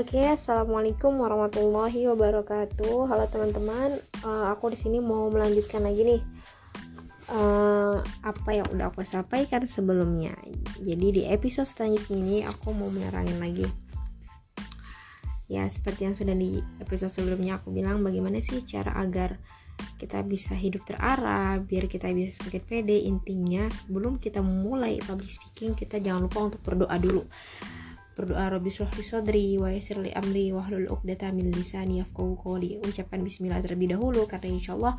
Oke, assalamualaikum warahmatullahi wabarakatuh. Halo teman-teman, uh, aku di sini mau melanjutkan lagi nih uh, apa yang udah aku sampaikan sebelumnya. Jadi di episode selanjutnya ini aku mau menerangin lagi. Ya, seperti yang sudah di episode sebelumnya aku bilang, bagaimana sih cara agar kita bisa hidup terarah, biar kita bisa semakin pede. Intinya, sebelum kita memulai public speaking, kita jangan lupa untuk berdoa dulu berdoa Rabbi shrah li sadri wa yassir li amri wahlul 'uqdatam min lisani yafqahu qawli. Ucapkan bismillah terlebih dahulu karena insyaallah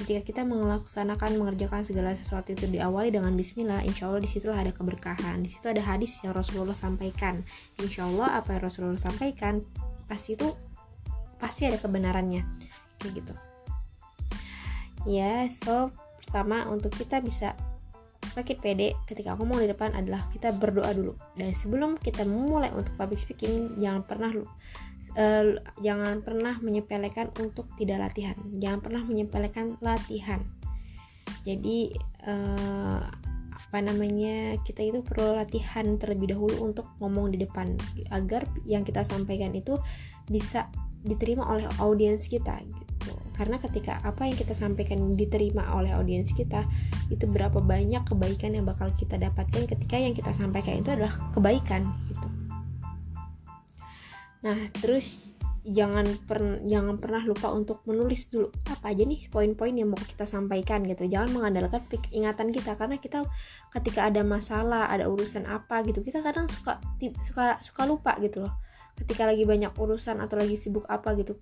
ketika kita melaksanakan mengerjakan segala sesuatu itu diawali dengan bismillah insyaallah di situlah ada keberkahan. Di situ ada hadis yang Rasulullah sampaikan. Insyaallah apa yang Rasulullah sampaikan pasti itu pasti ada kebenarannya. Kayak gitu. Ya so pertama untuk kita bisa semakin pede ketika ngomong di depan adalah kita berdoa dulu. Dan sebelum kita memulai untuk public speaking jangan pernah lu uh, jangan pernah menyepelekan untuk tidak latihan. Jangan pernah menyepelekan latihan. Jadi uh, apa namanya kita itu perlu latihan terlebih dahulu untuk ngomong di depan agar yang kita sampaikan itu bisa diterima oleh audiens kita gitu. Karena ketika apa yang kita sampaikan diterima oleh audiens kita itu berapa banyak kebaikan yang bakal kita dapatkan ketika yang kita sampaikan itu adalah kebaikan gitu. Nah terus jangan per, jangan pernah lupa untuk menulis dulu apa aja nih poin-poin yang mau kita sampaikan gitu. Jangan mengandalkan ingatan kita karena kita ketika ada masalah ada urusan apa gitu kita kadang suka suka suka lupa gitu loh. Ketika lagi banyak urusan atau lagi sibuk apa gitu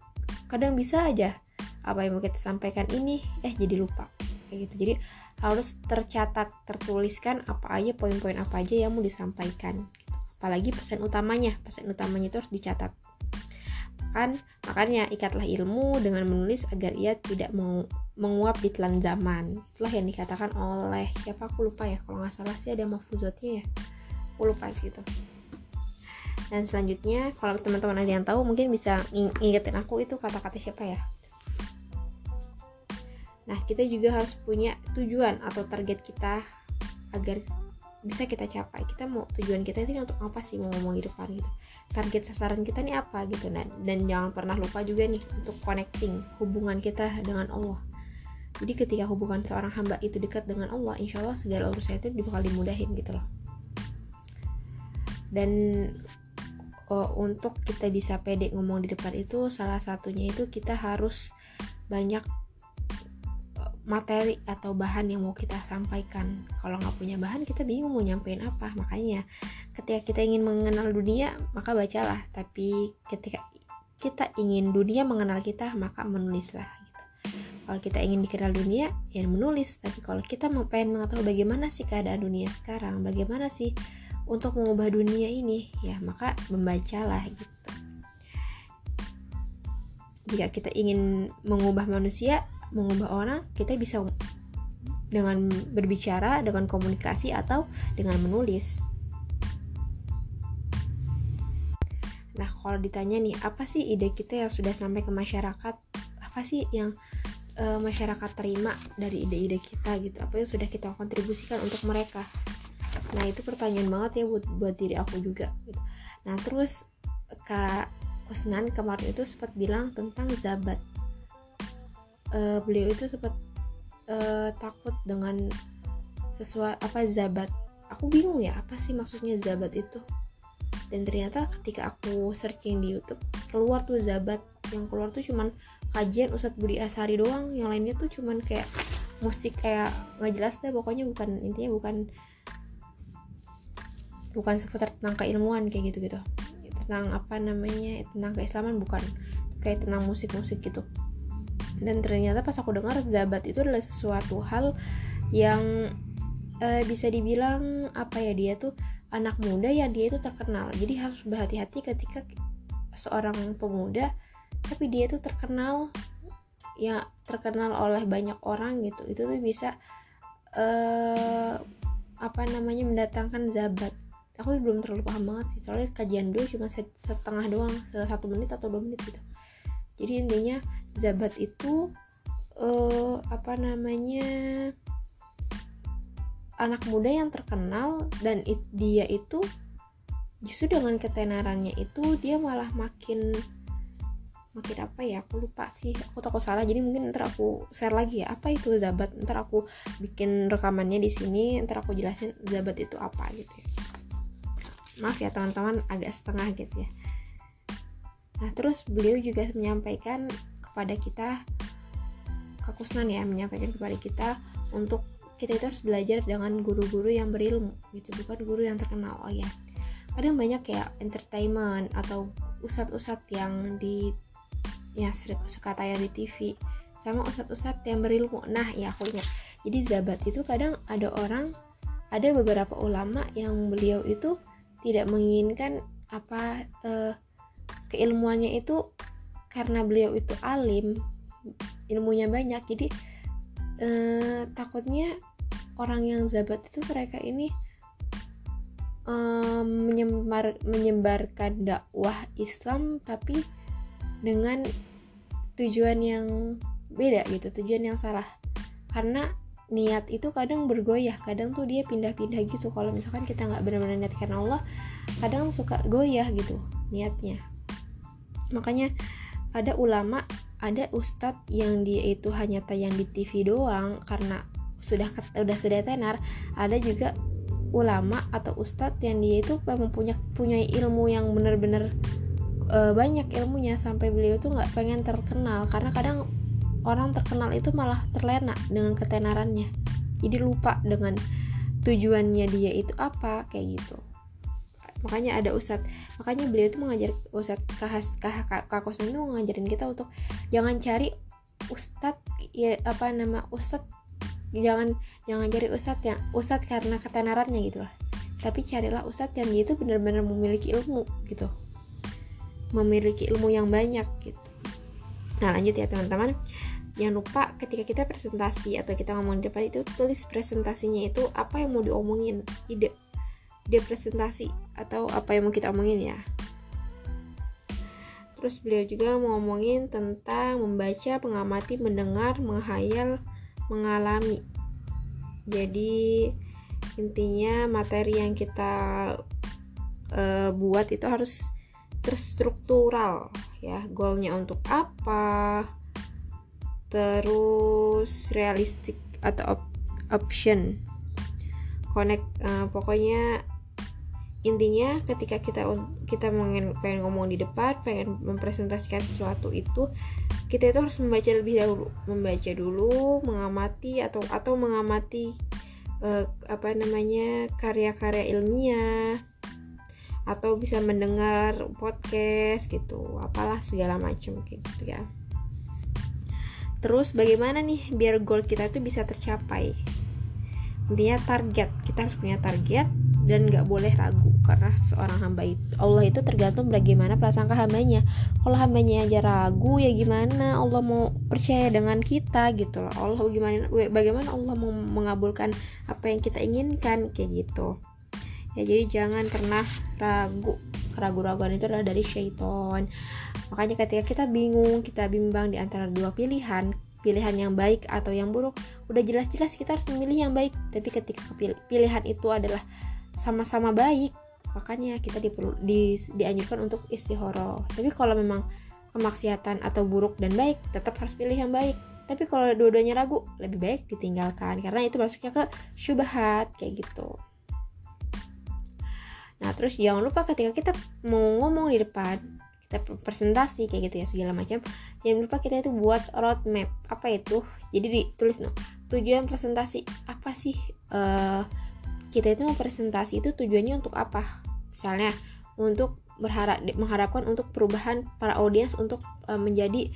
kadang bisa aja apa yang mau kita sampaikan ini eh jadi lupa. Kayak gitu. Jadi harus tercatat tertuliskan apa aja poin-poin apa aja yang mau disampaikan gitu. apalagi pesan utamanya. Pesan utamanya itu harus dicatat. Kan makanya ikatlah ilmu dengan menulis agar ia tidak menguap di telan zaman. Itulah yang dikatakan oleh siapa? Aku lupa ya. Kalau nggak salah sih ada mafuzotnya ya. Aku lupa sih gitu dan selanjutnya kalau teman-teman ada yang tahu mungkin bisa ngingetin aku itu kata-kata siapa ya Nah, kita juga harus punya tujuan atau target kita agar bisa kita capai. Kita mau tujuan kita ini untuk apa sih mau ngomong di depan gitu. Target sasaran kita nih apa gitu dan dan jangan pernah lupa juga nih untuk connecting hubungan kita dengan Allah. Jadi ketika hubungan seorang hamba itu dekat dengan Allah, insya Allah segala urusan itu bakal dimudahin gitu loh. Dan uh, untuk kita bisa pede ngomong di depan itu salah satunya itu kita harus banyak materi atau bahan yang mau kita sampaikan. Kalau nggak punya bahan kita bingung mau nyampein apa. Makanya ketika kita ingin mengenal dunia maka bacalah. Tapi ketika kita ingin dunia mengenal kita maka menulislah gitu. Kalau kita ingin dikenal dunia ya menulis. Tapi kalau kita mau pengen mengetahui bagaimana sih keadaan dunia sekarang bagaimana sih untuk mengubah dunia ini ya maka membacalah gitu. Jika kita ingin mengubah manusia mengubah orang kita bisa dengan berbicara dengan komunikasi atau dengan menulis. Nah kalau ditanya nih apa sih ide kita yang sudah sampai ke masyarakat? Apa sih yang e, masyarakat terima dari ide-ide kita gitu? Apa yang sudah kita kontribusikan untuk mereka? Nah itu pertanyaan banget ya buat buat diri aku juga gitu. Nah terus kak Kusnan kemarin itu sempat bilang tentang zabat uh, beliau itu sempat uh, takut dengan sesuatu apa zabat. Aku bingung ya apa sih maksudnya zabat itu? Dan ternyata ketika aku searching di YouTube keluar tuh zabat. Yang keluar tuh cuman kajian Ustadz Budi Asari doang. Yang lainnya tuh cuman kayak musik kayak nggak jelas deh. Pokoknya bukan intinya bukan bukan seputar tentang keilmuan kayak gitu gitu tentang apa namanya tentang keislaman bukan. Kayak tentang musik-musik gitu dan ternyata pas aku dengar zabat itu adalah sesuatu hal yang uh, bisa dibilang apa ya dia tuh anak muda yang dia itu terkenal. Jadi harus berhati-hati ketika seorang pemuda tapi dia itu terkenal ya terkenal oleh banyak orang gitu. Itu tuh bisa uh, apa namanya mendatangkan zabat. Aku belum terlalu paham banget sih soalnya kajian dulu cuma setengah doang satu menit atau dua menit gitu. Jadi intinya zabat itu uh, apa namanya anak muda yang terkenal dan it, dia itu justru dengan ketenarannya itu dia malah makin makin apa ya aku lupa sih aku takut salah. Jadi mungkin ntar aku share lagi ya apa itu zabat? Ntar aku bikin rekamannya di sini ntar aku jelasin zabat itu apa gitu ya. Maaf ya teman-teman agak setengah gitu ya. Nah terus beliau juga menyampaikan kepada kita kakusnan ya menyampaikan kepada kita untuk kita itu harus belajar dengan guru-guru yang berilmu gitu bukan guru yang terkenal oh ya kadang banyak kayak entertainment atau ustadz-ustadz yang di ya suka tayang di TV sama ustadz-ustadz yang berilmu. Nah ya aku ingat. Jadi zabat itu kadang ada orang ada beberapa ulama yang beliau itu tidak menginginkan apa eh, keilmuannya itu karena beliau itu alim ilmunya banyak jadi eh, takutnya orang yang zabat itu mereka ini um, menyebar menyebarkan dakwah Islam tapi dengan tujuan yang beda gitu tujuan yang salah. Karena niat itu kadang bergoyah kadang tuh dia pindah-pindah gitu. Kalau misalkan kita nggak benar-benar niat karena Allah kadang suka goyah gitu niatnya. Makanya ada ulama ada ustadz yang dia itu hanya tayang di TV doang karena sudah sudah sudah tenar. Ada juga ulama atau ustadz yang dia itu memang punya ilmu yang benar-benar uh, banyak ilmunya sampai beliau tuh nggak pengen terkenal. Karena kadang orang terkenal itu malah terlena dengan ketenarannya. Jadi lupa dengan tujuannya dia itu apa kayak gitu makanya ada ustadz. Makanya beliau itu mengajar ustadz kahas kah kakos itu ngajarin kita untuk jangan cari ustadz ya apa nama ustadz. Jangan jangan cari ustadz yang ustadz karena ketenarannya gitu lah tapi carilah ustadz yang dia itu benar-benar memiliki ilmu gitu. Memiliki ilmu yang banyak gitu. Nah lanjut ya teman-teman. Jangan lupa ketika kita presentasi atau kita ngomong di depan itu tulis presentasinya itu apa yang mau diomongin. Ide ide presentasi atau apa yang mau kita omongin ya. Terus beliau juga mau ngomongin tentang membaca mengamati mendengar menghayal mengalami. Jadi intinya materi yang kita uh, buat itu harus terstruktural ya. Goalnya untuk apa? Terus realistik atau op option. Connect uh, pokoknya intinya ketika kita kita pengen, pengen ngomong di depan pengen mempresentasikan sesuatu itu kita itu harus membaca lebih dahulu membaca dulu mengamati atau atau mengamati uh, apa namanya karya-karya ilmiah atau bisa mendengar podcast gitu apalah segala macam gitu ya. Terus bagaimana nih biar goal kita itu bisa tercapai intinya target. Kita harus punya target dan nggak boleh ragu karena seorang hamba itu Allah itu tergantung bagaimana prasangka hambanya. Kalau hambanya aja ragu ya gimana? Allah mau percaya dengan kita gitu loh. Allah bagaimana bagaimana Allah mau mengabulkan apa yang kita inginkan? Kayak gitu. Ya jadi jangan pernah ragu. Keraguan-raguan itu adalah dari syaitan. Makanya ketika kita bingung kita bimbang di antara dua pilihan pilihan yang baik atau yang buruk udah jelas-jelas kita harus memilih yang baik. Tapi ketika pilihan itu adalah sama-sama baik makanya kita diperlu di, dianjurkan untuk istihoroh tapi kalau memang kemaksiatan atau buruk dan baik tetap harus pilih yang baik. Tapi kalau dua-duanya ragu lebih baik ditinggalkan karena itu masuknya ke syubhat kayak gitu. Nah terus jangan lupa ketika kita mau ngomong di depan kita presentasi kayak gitu ya segala macam. Jangan lupa kita itu buat roadmap. Apa itu? Jadi ditulis no. Tujuan presentasi apa sih? Uh, kita itu mau presentasi itu tujuannya untuk apa? Misalnya untuk berharap mengharapkan untuk perubahan para audiens untuk uh, menjadi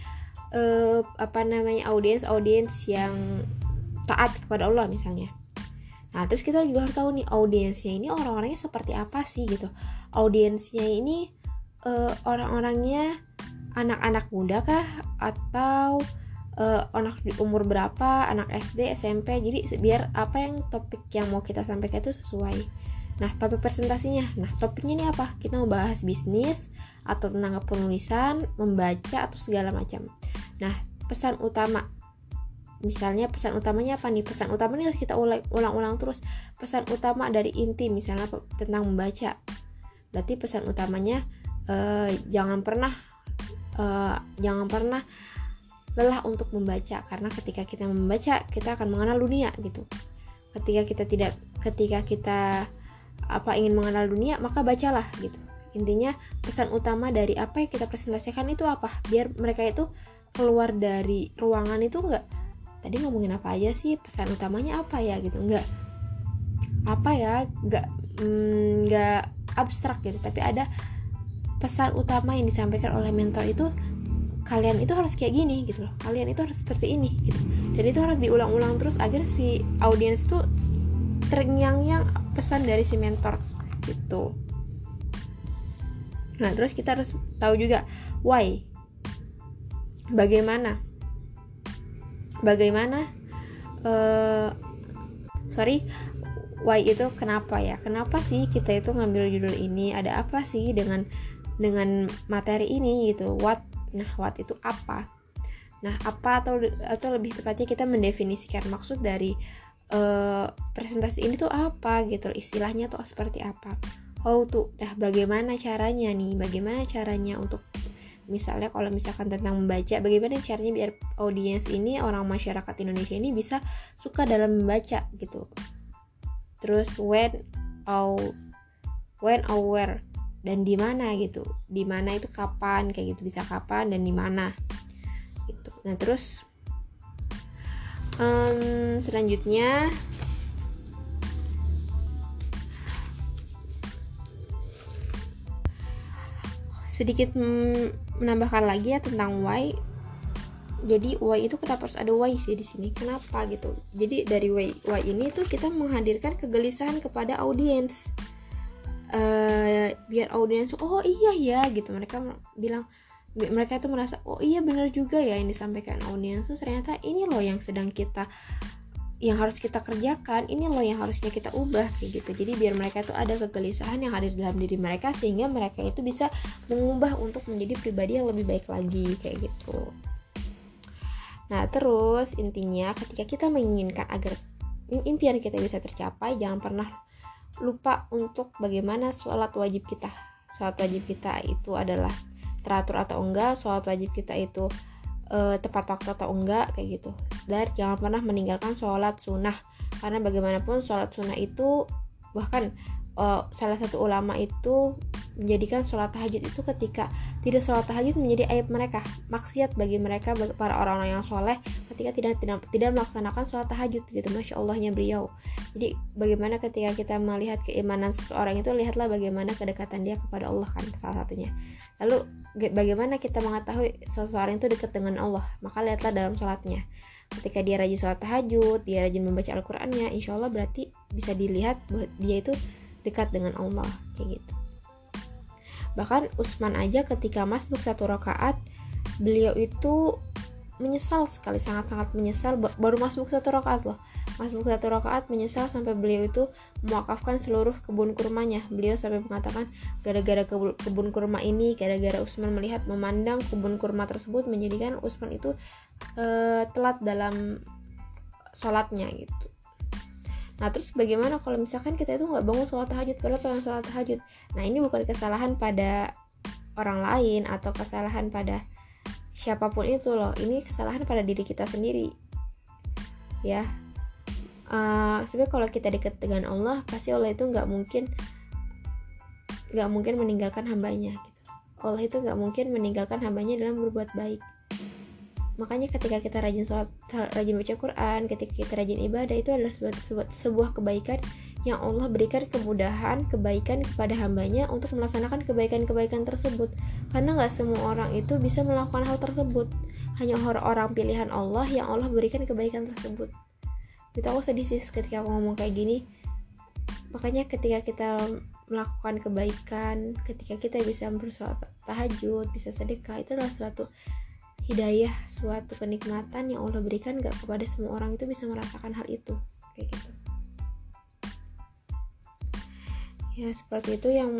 uh, apa namanya audiens audiens yang taat kepada Allah misalnya. Nah terus kita juga harus tahu nih audiensnya ini orang-orangnya seperti apa sih gitu. Audiensnya ini uh, orang-orangnya anak-anak muda kah atau uh, anak di umur berapa, anak SD, SMP. Jadi biar apa yang topik yang mau kita sampaikan itu sesuai. Nah, topik presentasinya. Nah, topiknya ini apa? Kita mau bahas bisnis atau tentang penulisan, membaca atau segala macam. Nah, pesan utama misalnya pesan utamanya apa nih pesan utama ini harus kita ulang-ulang terus pesan utama dari inti misalnya tentang membaca berarti pesan utamanya uh, jangan pernah uh, jangan pernah lelah untuk membaca. Karena ketika kita membaca kita akan mengenal dunia gitu. Ketika kita tidak ketika kita apa ingin mengenal dunia maka bacalah gitu. Intinya pesan utama dari apa yang kita presentasikan itu apa? Biar mereka itu keluar dari ruangan itu enggak tadi ngomongin apa aja sih? Pesan utamanya apa ya? Gitu. Enggak apa ya? Enggak enggak mm, abstrak gitu. Tapi ada pesan utama yang disampaikan oleh mentor itu kalian itu harus kayak gini gitu loh. Kalian itu harus seperti ini gitu. Dan itu harus diulang-ulang terus agar si audiens itu terngiang-ngiang pesan dari si mentor gitu. Nah terus kita harus tahu juga why? Bagaimana? Bagaimana uh, sorry why itu kenapa ya? Kenapa sih kita itu ngambil judul ini? Ada apa sih dengan dengan materi ini gitu what Nah, what itu apa? Nah, apa atau atau lebih tepatnya kita mendefinisikan maksud dari uh, presentasi ini tuh apa gitu, istilahnya tuh seperti apa? How to, nah bagaimana caranya nih? Bagaimana caranya untuk misalnya kalau misalkan tentang membaca bagaimana caranya biar audiens ini orang masyarakat Indonesia ini bisa suka dalam membaca gitu terus when or when or where dan di mana gitu. Di mana itu kapan kayak gitu bisa kapan dan di mana gitu. Nah terus um, selanjutnya sedikit menambahkan lagi ya tentang why. Jadi why itu kenapa harus ada why sih di sini? Kenapa gitu? Jadi dari why why ini tuh kita menghadirkan kegelisahan kepada audiens uh, biar audiens oh iya ya gitu. Mereka bilang mereka itu merasa oh iya benar juga ya yang disampaikan audiens. Tuh ternyata ini loh yang sedang kita yang harus kita kerjakan ini loh yang harusnya kita ubah kayak gitu. Jadi biar mereka itu ada kegelisahan yang hadir dalam diri mereka sehingga mereka itu bisa mengubah untuk menjadi pribadi yang lebih baik lagi kayak gitu. Nah terus intinya ketika kita menginginkan agar impian kita bisa tercapai jangan pernah lupa untuk bagaimana sholat wajib kita. Sholat wajib kita itu adalah teratur atau enggak sholat wajib kita itu e, tepat waktu atau enggak kayak gitu. Dan jangan pernah meninggalkan sholat sunnah. Karena bagaimanapun sholat sunnah itu bahkan uh, salah satu ulama itu menjadikan sholat tahajud itu ketika tidak sholat tahajud menjadi aib mereka maksiat bagi mereka para orang-orang yang soleh ketika tidak tidak tidak melaksanakan sholat tahajud gitu. Masya allahnya beliau. Jadi bagaimana ketika kita melihat keimanan seseorang itu lihatlah bagaimana kedekatan dia kepada Allah kan salah satunya. Lalu bagaimana kita mengetahui seseorang itu dekat dengan Allah? Maka lihatlah dalam sholatnya. Ketika dia rajin sholat tahajud dia rajin membaca Al-Qur'annya insya Allah berarti bisa dilihat bahwa dia itu dekat dengan Allah kayak gitu. Bahkan Usman aja ketika masuk satu rakaat beliau itu menyesal sekali sangat-sangat menyesal. Baru masuk satu rakaat loh. Masuk satu rakaat menyesal sampai beliau itu mewakafkan seluruh kebun kurmanya. Beliau sampai mengatakan gara-gara kebun kurma ini gara-gara Usman melihat memandang kebun kurma tersebut menjadikan Usman itu uh, telat dalam sholatnya gitu Nah terus bagaimana kalau misalkan kita itu nggak bangun sholat tahajud padahal pengen sholat tahajud? Nah ini bukan kesalahan pada orang lain atau kesalahan pada siapa pun itu loh. Ini kesalahan pada diri kita sendiri. Ya. Uh, Sebenarnya kalau kita dekat dengan Allah Pasti Allah itu nggak mungkin nggak mungkin meninggalkan hambanya gitu. Allah itu nggak mungkin meninggalkan hambanya dalam berbuat baik makanya ketika kita rajin sholat rajin baca Quran ketika kita rajin ibadah itu adalah sebuah, sebuah, sebuah kebaikan yang Allah berikan kemudahan kebaikan kepada hambanya untuk melaksanakan kebaikan-kebaikan tersebut. Karena nggak semua orang itu bisa melakukan hal tersebut. Hanya orang-orang pilihan Allah yang Allah berikan kebaikan tersebut. Itu aku sedih sih ketika aku ngomong kayak gini. Makanya ketika kita melakukan kebaikan ketika kita bisa bersolat tahajud bisa sedekah itu adalah suatu hidayah suatu kenikmatan yang Allah berikan gak kepada semua orang itu bisa merasakan hal itu. Kayak gitu. Ya seperti itu yang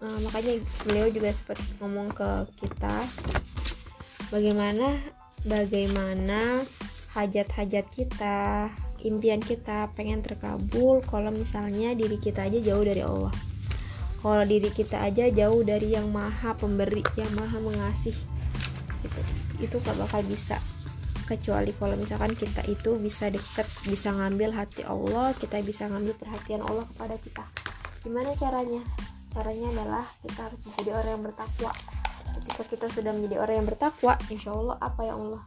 uh, makanya beliau juga sempat ngomong ke kita bagaimana bagaimana hajat-hajat kita impian kita pengen terkabul kalau misalnya diri kita aja jauh dari Allah. Kalau diri kita aja jauh dari yang maha pemberi yang maha mengasih itu itu gak bakal bisa. Kecuali kalau misalkan kita itu bisa deket bisa ngambil hati Allah kita bisa ngambil perhatian Allah kepada kita. Gimana caranya? Caranya adalah kita harus menjadi orang yang bertakwa. Ketika kita sudah menjadi orang yang bertakwa insya Allah apa yang Allah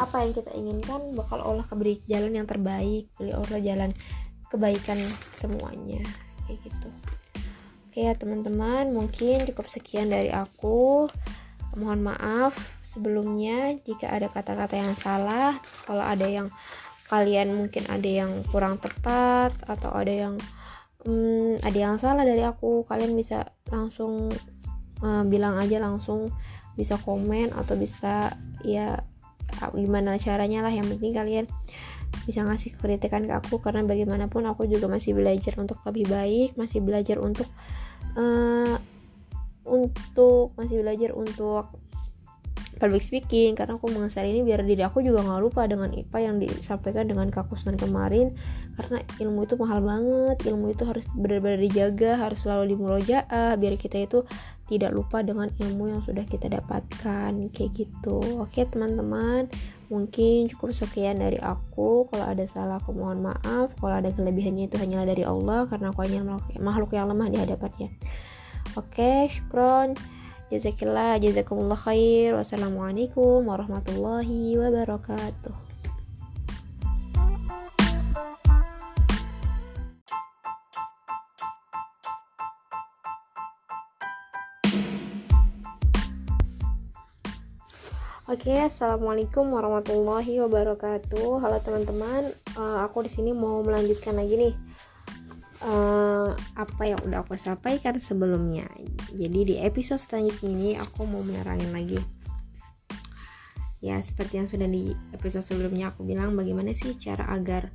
apa yang kita inginkan bakal Allah keberi jalan yang terbaik beli Allah jalan kebaikan semuanya. Kayak gitu. Oke ya teman-teman, mungkin cukup sekian dari aku. Mohon maaf sebelumnya jika ada kata-kata yang salah, kalau ada yang kalian mungkin ada yang kurang tepat atau ada yang hmm, ada yang salah dari aku, kalian bisa langsung uh, bilang aja langsung bisa komen atau bisa ya gimana caranya lah. Yang penting kalian bisa ngasih kritikan ke aku karena bagaimanapun aku juga masih belajar untuk lebih baik masih belajar untuk uh, untuk masih belajar untuk public speaking. Karena aku mengasah ini biar diri aku juga nggak lupa dengan IPA yang disampaikan dengan kakusan kemarin. Karena ilmu itu mahal banget. Ilmu itu harus benar-benar dijaga harus selalu dimurojaah biar kita itu tidak lupa dengan ilmu yang sudah kita dapatkan. Kayak gitu. Oke teman-teman. Mungkin cukup sekian dari aku. Kalau ada salah aku mohon maaf. Kalau ada kelebihannya itu hanyalah dari Allah. Karena aku hanya makhluk yang lemah di hadapannya oke syukron Jazakillah, jazakumullah khair. Wassalamualaikum warahmatullahi wabarakatuh. Oke, okay, assalamualaikum warahmatullahi wabarakatuh. Halo teman-teman, uh, aku di sini mau melanjutkan lagi nih uh, apa yang udah aku sampaikan sebelumnya. Jadi di episode selanjutnya ini aku mau menerangin lagi. Ya seperti yang sudah di episode sebelumnya aku bilang bagaimana sih cara agar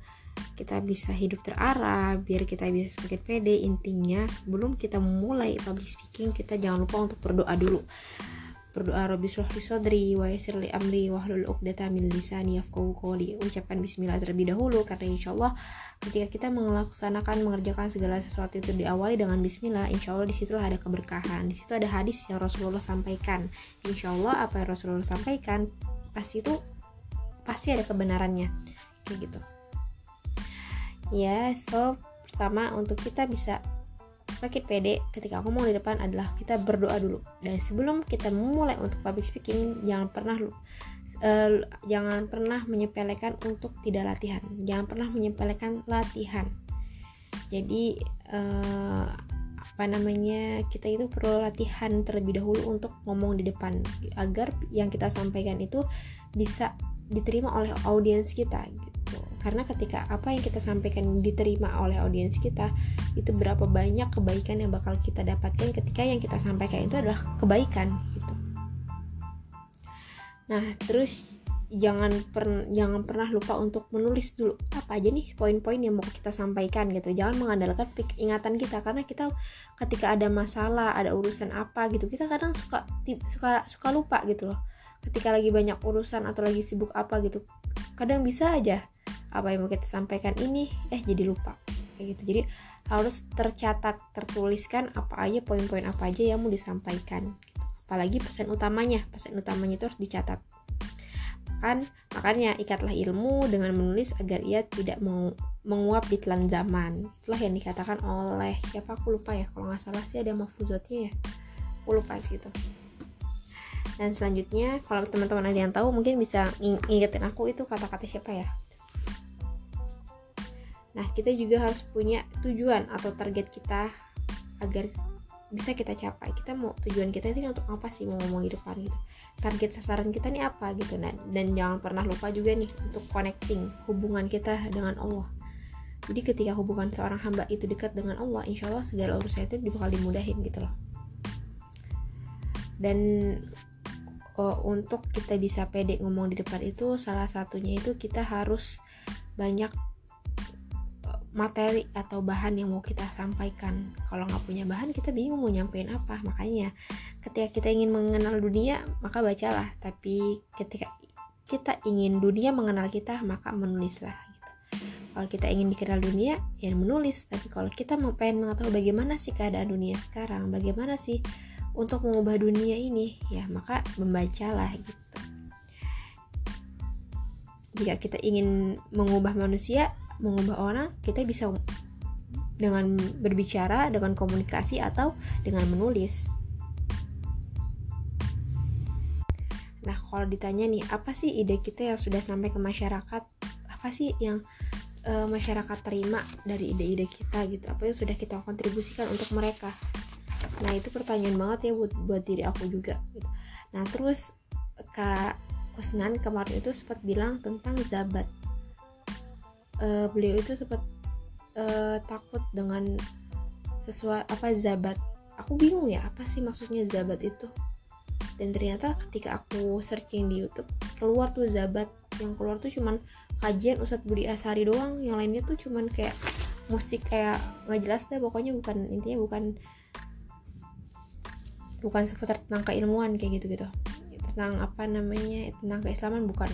kita bisa hidup terarah biar kita bisa semakin pede intinya sebelum kita memulai public speaking kita jangan lupa untuk berdoa dulu berdoa Rabbi syrah li sadri wa yassir li amri wa hlul 'uqdatam min lisani yafqahu qawli. Ucapkan bismillah terlebih dahulu karena insyaallah ketika kita melaksanakan mengerjakan segala sesuatu itu diawali dengan bismillah insyaallah di situlah ada keberkahan. Di situ ada hadis yang Rasulullah sampaikan. Insyaallah apa yang Rasulullah sampaikan pasti itu pasti ada kebenarannya. Kayak gitu. Ya so pertama untuk kita bisa semakin pede ketika ngomong di depan adalah kita berdoa dulu. Dan sebelum kita memulai untuk public speaking jangan pernah uh, jangan pernah menyepelekan untuk tidak latihan. Jangan pernah menyepelekan latihan. Jadi uh, apa namanya kita itu perlu latihan terlebih dahulu untuk ngomong di depan agar yang kita sampaikan itu bisa diterima oleh audiens kita karena ketika apa yang kita sampaikan diterima oleh audiens kita itu berapa banyak kebaikan yang bakal kita dapatkan ketika yang kita sampaikan itu adalah kebaikan gitu. Nah terus jangan per, jangan pernah lupa untuk menulis dulu apa aja nih poin-poin yang mau kita sampaikan gitu. Jangan mengandalkan ingatan kita karena kita ketika ada masalah ada urusan apa gitu kita kadang suka suka suka lupa gitu loh ketika lagi banyak urusan atau lagi sibuk apa gitu kadang bisa aja apa yang mau kita sampaikan ini eh jadi lupa kayak gitu. Jadi harus tercatat tertuliskan apa aja poin-poin apa aja yang mau disampaikan gitu. apalagi pesan utamanya pesan utamanya itu harus dicatat. Kan makanya ikatlah ilmu dengan menulis agar ia tidak menguap di telan zaman. Itulah yang dikatakan oleh siapa? Aku lupa ya kalau nggak salah sih ada mafuzotnya ya. Aku lupa sih itu dan selanjutnya kalau teman-teman ada yang tahu mungkin bisa ingetin aku itu kata-kata siapa ya Nah, kita juga harus punya tujuan atau target kita agar bisa kita capai. Kita mau tujuan kita ini untuk apa sih mau ngomong di depan gitu. Target sasaran kita nih apa gitu. Nah, dan jangan pernah lupa juga nih untuk connecting hubungan kita dengan Allah. Jadi ketika hubungan seorang hamba itu dekat dengan Allah, insya Allah segala urusan itu bakal dimudahin gitu loh. Dan uh, untuk kita bisa pede ngomong di depan itu salah satunya itu kita harus banyak materi atau bahan yang mau kita sampaikan. Kalau nggak punya bahan kita bingung mau nyampein apa. Makanya ketika kita ingin mengenal dunia maka bacalah. Tapi ketika kita ingin dunia mengenal kita maka menulislah gitu. Kalau kita ingin dikenal dunia ya menulis. Tapi kalau kita mau pengen mengetahui bagaimana sih keadaan dunia sekarang bagaimana sih untuk mengubah dunia ini. Ya maka membacalah gitu. Jika kita ingin mengubah manusia mengubah orang kita bisa dengan berbicara dengan komunikasi atau dengan menulis. Nah kalau ditanya nih apa sih ide kita yang sudah sampai ke masyarakat? Apa sih yang e, masyarakat terima dari ide-ide kita gitu? Apa yang sudah kita kontribusikan untuk mereka nah itu pertanyaan banget ya buat buat diri aku juga gitu. nah terus kak Kusnan kemarin itu sempat bilang tentang zabat. Uh, beliau itu sempat uh, takut dengan sesuatu apa zabat. Aku bingung ya apa sih maksudnya zabat itu? Dan ternyata ketika aku searching di YouTube keluar tuh zabat. Yang keluar tuh cuman kajian Ustadz Budi Asari doang. Yang lainnya tuh cuman kayak musik kayak nggak jelas deh. Pokoknya bukan intinya bukan bukan seputar tentang keilmuan kayak gitu gitu tentang apa namanya tentang keislaman bukan.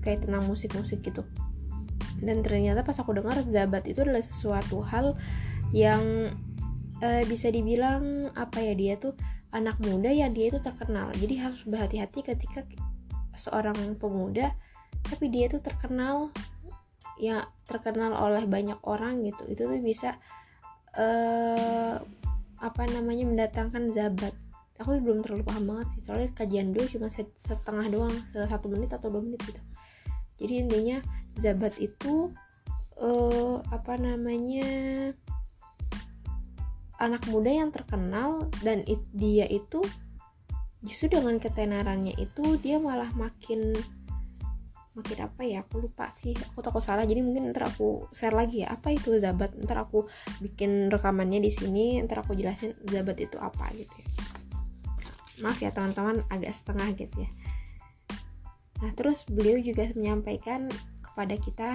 Kayak tentang musik-musik gitu. Dan ternyata pas aku dengar zabat itu adalah sesuatu hal yang uh, bisa dibilang apa ya dia tuh anak muda yang dia itu terkenal. Jadi harus berhati-hati ketika seorang pemuda tapi dia itu terkenal ya terkenal oleh banyak orang gitu. Itu tuh bisa uh, apa namanya mendatangkan zabat aku belum terlalu paham banget sih soalnya kajian dulu cuma setengah doang satu menit atau dua menit gitu. Jadi intinya zabat itu uh, apa namanya anak muda yang terkenal dan it, dia itu justru dengan ketenarannya itu dia malah makin makin apa ya aku lupa sih aku takut salah. Jadi mungkin ntar aku share lagi ya apa itu zabat? Ntar aku bikin rekamannya di sini ntar aku jelasin zabat itu apa gitu ya maaf ya teman-teman agak setengah gitu ya. Nah terus beliau juga menyampaikan kepada kita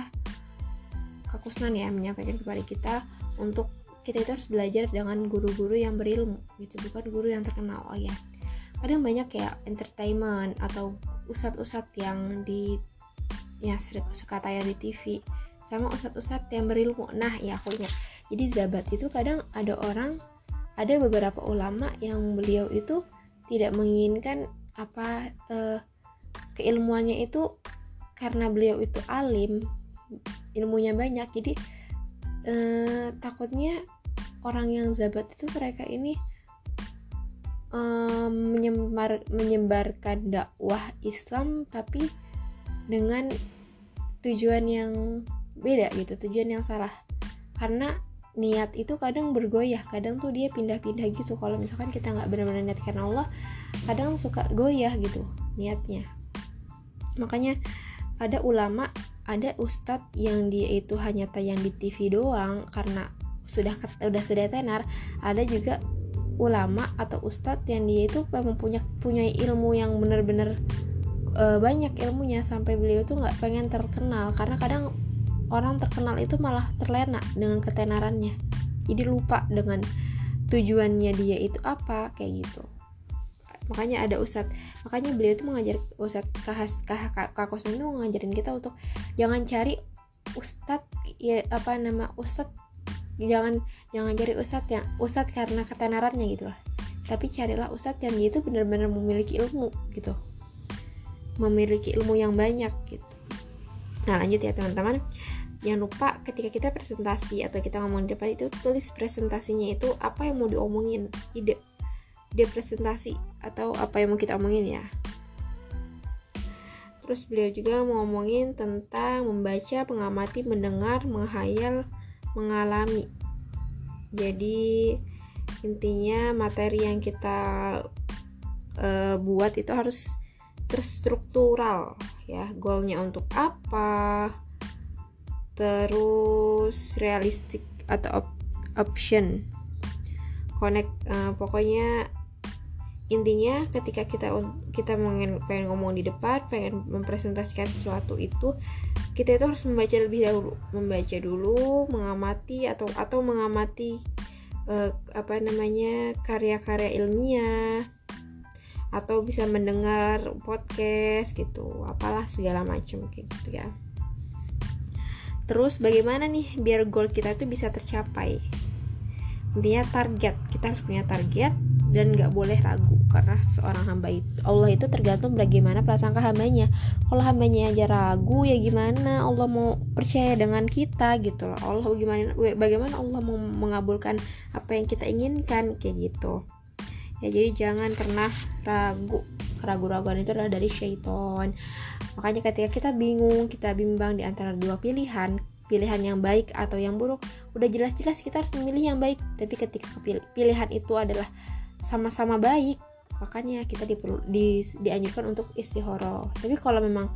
Kakusnan ya menyampaikan kepada kita untuk kita itu harus belajar dengan guru-guru yang berilmu gitu bukan guru yang terkenal oh ya kadang banyak ya entertainment atau usat-usat yang di ya suka tayang di TV sama usat-usat yang berilmu. Nah ya aku ingat. Jadi zabat itu kadang ada orang ada beberapa ulama yang beliau itu tidak menginginkan apa uh, keilmuannya itu karena beliau itu alim ilmunya banyak. Jadi uh, takutnya orang yang zabat itu mereka ini um, menyebar menyebarkan dakwah Islam tapi dengan tujuan yang beda gitu tujuan yang salah. Karena niat itu kadang bergoyah kadang tuh dia pindah-pindah gitu. Kalau misalkan kita nggak benar-benar niat karena Allah kadang suka goyah gitu niatnya. Makanya ada ulama ada ustadz yang dia itu hanya tayang di TV doang karena sudah udah sudah tenar. Ada juga ulama atau ustadz yang dia itu memang punya ilmu yang benar-benar e, banyak ilmunya. Sampai beliau tuh nggak pengen terkenal. Karena kadang orang terkenal itu malah terlena dengan ketenarannya. Jadi lupa dengan tujuannya dia itu apa kayak gitu. Makanya ada ustadz makanya beliau itu mengajar ustadz kahas kah kakos itu ngajarin kita untuk jangan cari ustadz ya apa nama ustadz jangan jangan cari ustadz yang ustadz karena ketenarannya gitu lah. Tapi carilah ustadz yang dia itu benar-benar memiliki ilmu gitu. Memiliki ilmu yang banyak gitu. Nah lanjut ya teman-teman jangan lupa ketika kita presentasi atau kita ngomong di depan itu tulis presentasinya itu apa yang mau diomongin. Ide ide presentasi atau apa yang mau kita omongin ya. Terus beliau juga mau ngomongin tentang membaca mengamati mendengar menghayal mengalami. Jadi intinya materi yang kita uh, buat itu harus terstruktural ya. Goalnya untuk apa terus realistik atau op option. Connect uh, pokoknya intinya ketika kita kita pengen pengen ngomong di depan pengen mempresentasikan sesuatu itu kita itu harus membaca lebih dahulu membaca dulu mengamati atau atau mengamati uh, apa namanya karya-karya ilmiah atau bisa mendengar podcast gitu apalah segala macam kayak gitu ya terus bagaimana nih biar goal kita itu bisa tercapai? Intinya target kita harus punya target dan nggak boleh ragu karena seorang hamba itu Allah itu tergantung bagaimana prasangka hambanya. Kalau hambanya aja ragu ya gimana? Allah mau percaya dengan kita gitu loh. Allah bagaimana bagaimana Allah mau mengabulkan apa yang kita inginkan? Kayak gitu. Ya jadi jangan pernah ragu. Keraguan-raguan itu adalah dari syaitan makanya ketika kita bingung kita bimbang di antara dua pilihan pilihan yang baik atau yang buruk udah jelas-jelas kita harus memilih yang baik. Tapi ketika pilihan itu adalah sama-sama baik makanya kita diperlu di, dianjurkan untuk istihoroh tapi kalau memang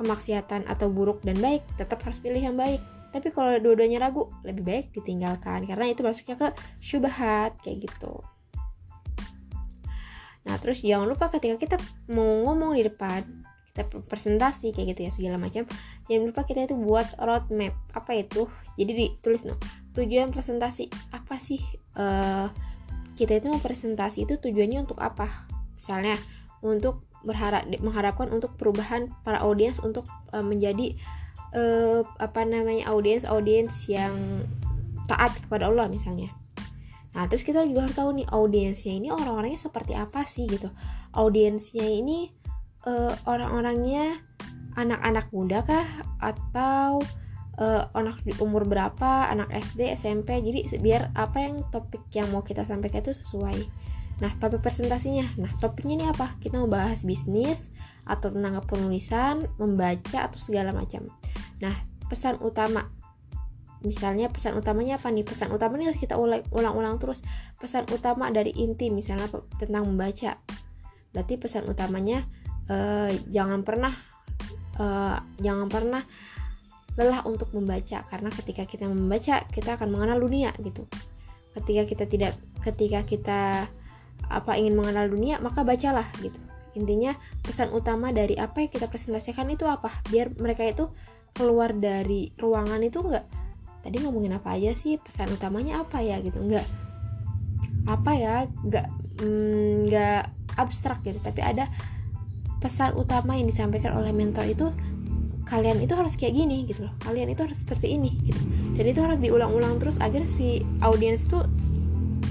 kemaksiatan atau buruk dan baik tetap harus pilih yang baik. Tapi kalau dua-duanya ragu lebih baik ditinggalkan. Karena itu masuknya ke syubhat kayak gitu. Nah terus jangan lupa ketika kita mau ngomong di depan kita presentasi kayak gitu ya segala macam. Jangan lupa kita itu buat roadmap. Apa itu? Jadi ditulis no. Tujuan presentasi apa sih? Uh, kita itu mau presentasi itu tujuannya untuk apa? Misalnya untuk berharap mengharapkan untuk perubahan para audiens untuk uh, menjadi uh, apa namanya audiens audiens yang taat kepada Allah misalnya. Nah terus kita juga harus tahu nih audiensnya ini orang-orangnya seperti apa sih gitu. Audiensnya ini uh, orang-orangnya anak-anak muda kah? Atau uh, anak di umur berapa? Anak SD SMP jadi biar apa yang topik yang mau kita sampaikan itu sesuai. Nah topik presentasinya. Nah topiknya ini apa? Kita mau bahas bisnis atau tentang penulisan membaca atau segala macam. Nah pesan utama. Misalnya pesan utamanya apa nih? Pesan utama ini harus kita ulang-ulang terus. Pesan utama dari inti misalnya tentang membaca. Berarti pesan utamanya uh, jangan pernah uh, jangan pernah lelah untuk membaca. Karena ketika kita membaca kita akan mengenal dunia gitu. Ketika kita tidak ketika kita apa ingin mengenal dunia maka bacalah gitu. Intinya pesan utama dari apa yang kita presentasikan itu apa? Biar mereka itu keluar dari ruangan itu enggak tadi ngomongin apa aja sih? Pesan utamanya apa ya? Gitu. Enggak apa ya? Enggak enggak mm, abstrak gitu. Tapi ada pesan utama yang disampaikan oleh mentor itu kalian itu harus kayak gini gitu loh. Kalian itu harus seperti ini gitu. Dan itu harus diulang-ulang terus agar si audiens itu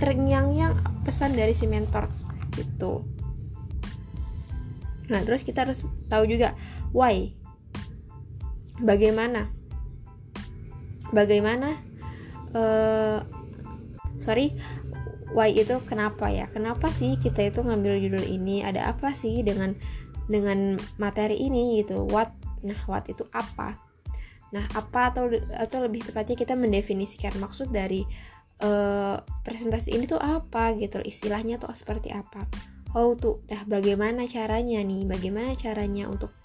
terngiang-ngiang pesan dari si mentor gitu. Nah terus kita harus tahu juga why? Bagaimana? Bagaimana uh, sorry why itu kenapa ya? Kenapa sih kita itu ngambil judul ini? Ada apa sih dengan dengan materi ini gitu what Nah, what itu apa? Nah, apa atau atau lebih tepatnya kita mendefinisikan maksud dari uh, presentasi ini tuh apa gitu, istilahnya tuh seperti apa? How to, nah bagaimana caranya nih? Bagaimana caranya untuk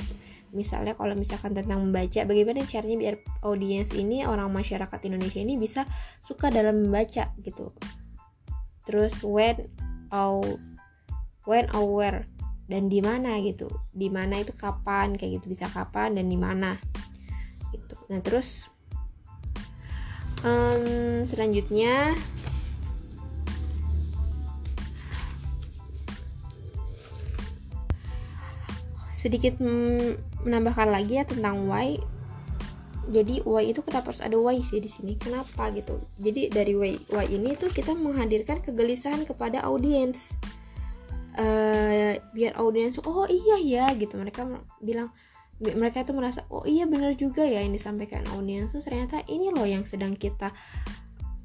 misalnya kalau misalkan tentang membaca, bagaimana caranya biar audiens ini orang masyarakat Indonesia ini bisa suka dalam membaca gitu. Terus when or when or where dan di mana gitu. Di mana itu kapan kayak gitu bisa kapan dan di mana. Gitu. Nah terus um, selanjutnya sedikit menambahkan lagi ya tentang why. Jadi why itu kenapa harus ada why sih di sini? Kenapa gitu? Jadi dari why why ini tuh kita menghadirkan kegelisahan kepada audiens uh, biar audiens oh iya ya gitu. Mereka bilang mereka itu merasa oh iya benar juga ya yang disampaikan audiens. Tuh ternyata ini loh yang sedang kita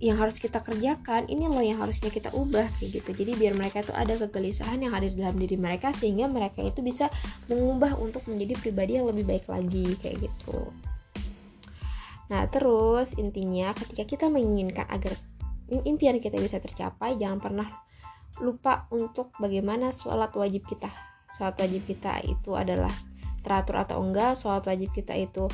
yang harus kita kerjakan ini loh yang harusnya kita ubah kayak gitu. Jadi biar mereka itu ada kegelisahan yang hadir dalam diri mereka sehingga mereka itu bisa mengubah untuk menjadi pribadi yang lebih baik lagi kayak gitu. Nah terus intinya ketika kita menginginkan agar impian kita bisa tercapai jangan pernah lupa untuk bagaimana sholat wajib kita. Sholat wajib kita itu adalah teratur atau enggak sholat wajib kita itu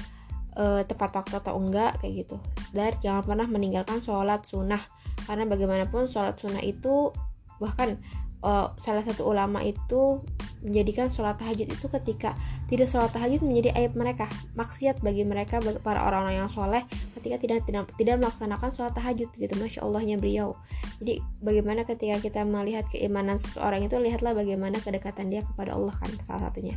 e, tepat waktu atau enggak kayak gitu. Dan jangan pernah meninggalkan sholat sunnah karena bagaimanapun sholat sunnah itu bahkan uh, salah satu ulama itu menjadikan sholat tahajud itu ketika tidak sholat tahajud menjadi aib mereka maksiat bagi mereka bagi para orang-orang yang soleh ketika tidak tidak tidak melaksanakan sholat tahajud gitu masya allahnya beliau. Jadi bagaimana ketika kita melihat keimanan seseorang itu lihatlah bagaimana kedekatan dia kepada Allah kan salah satunya.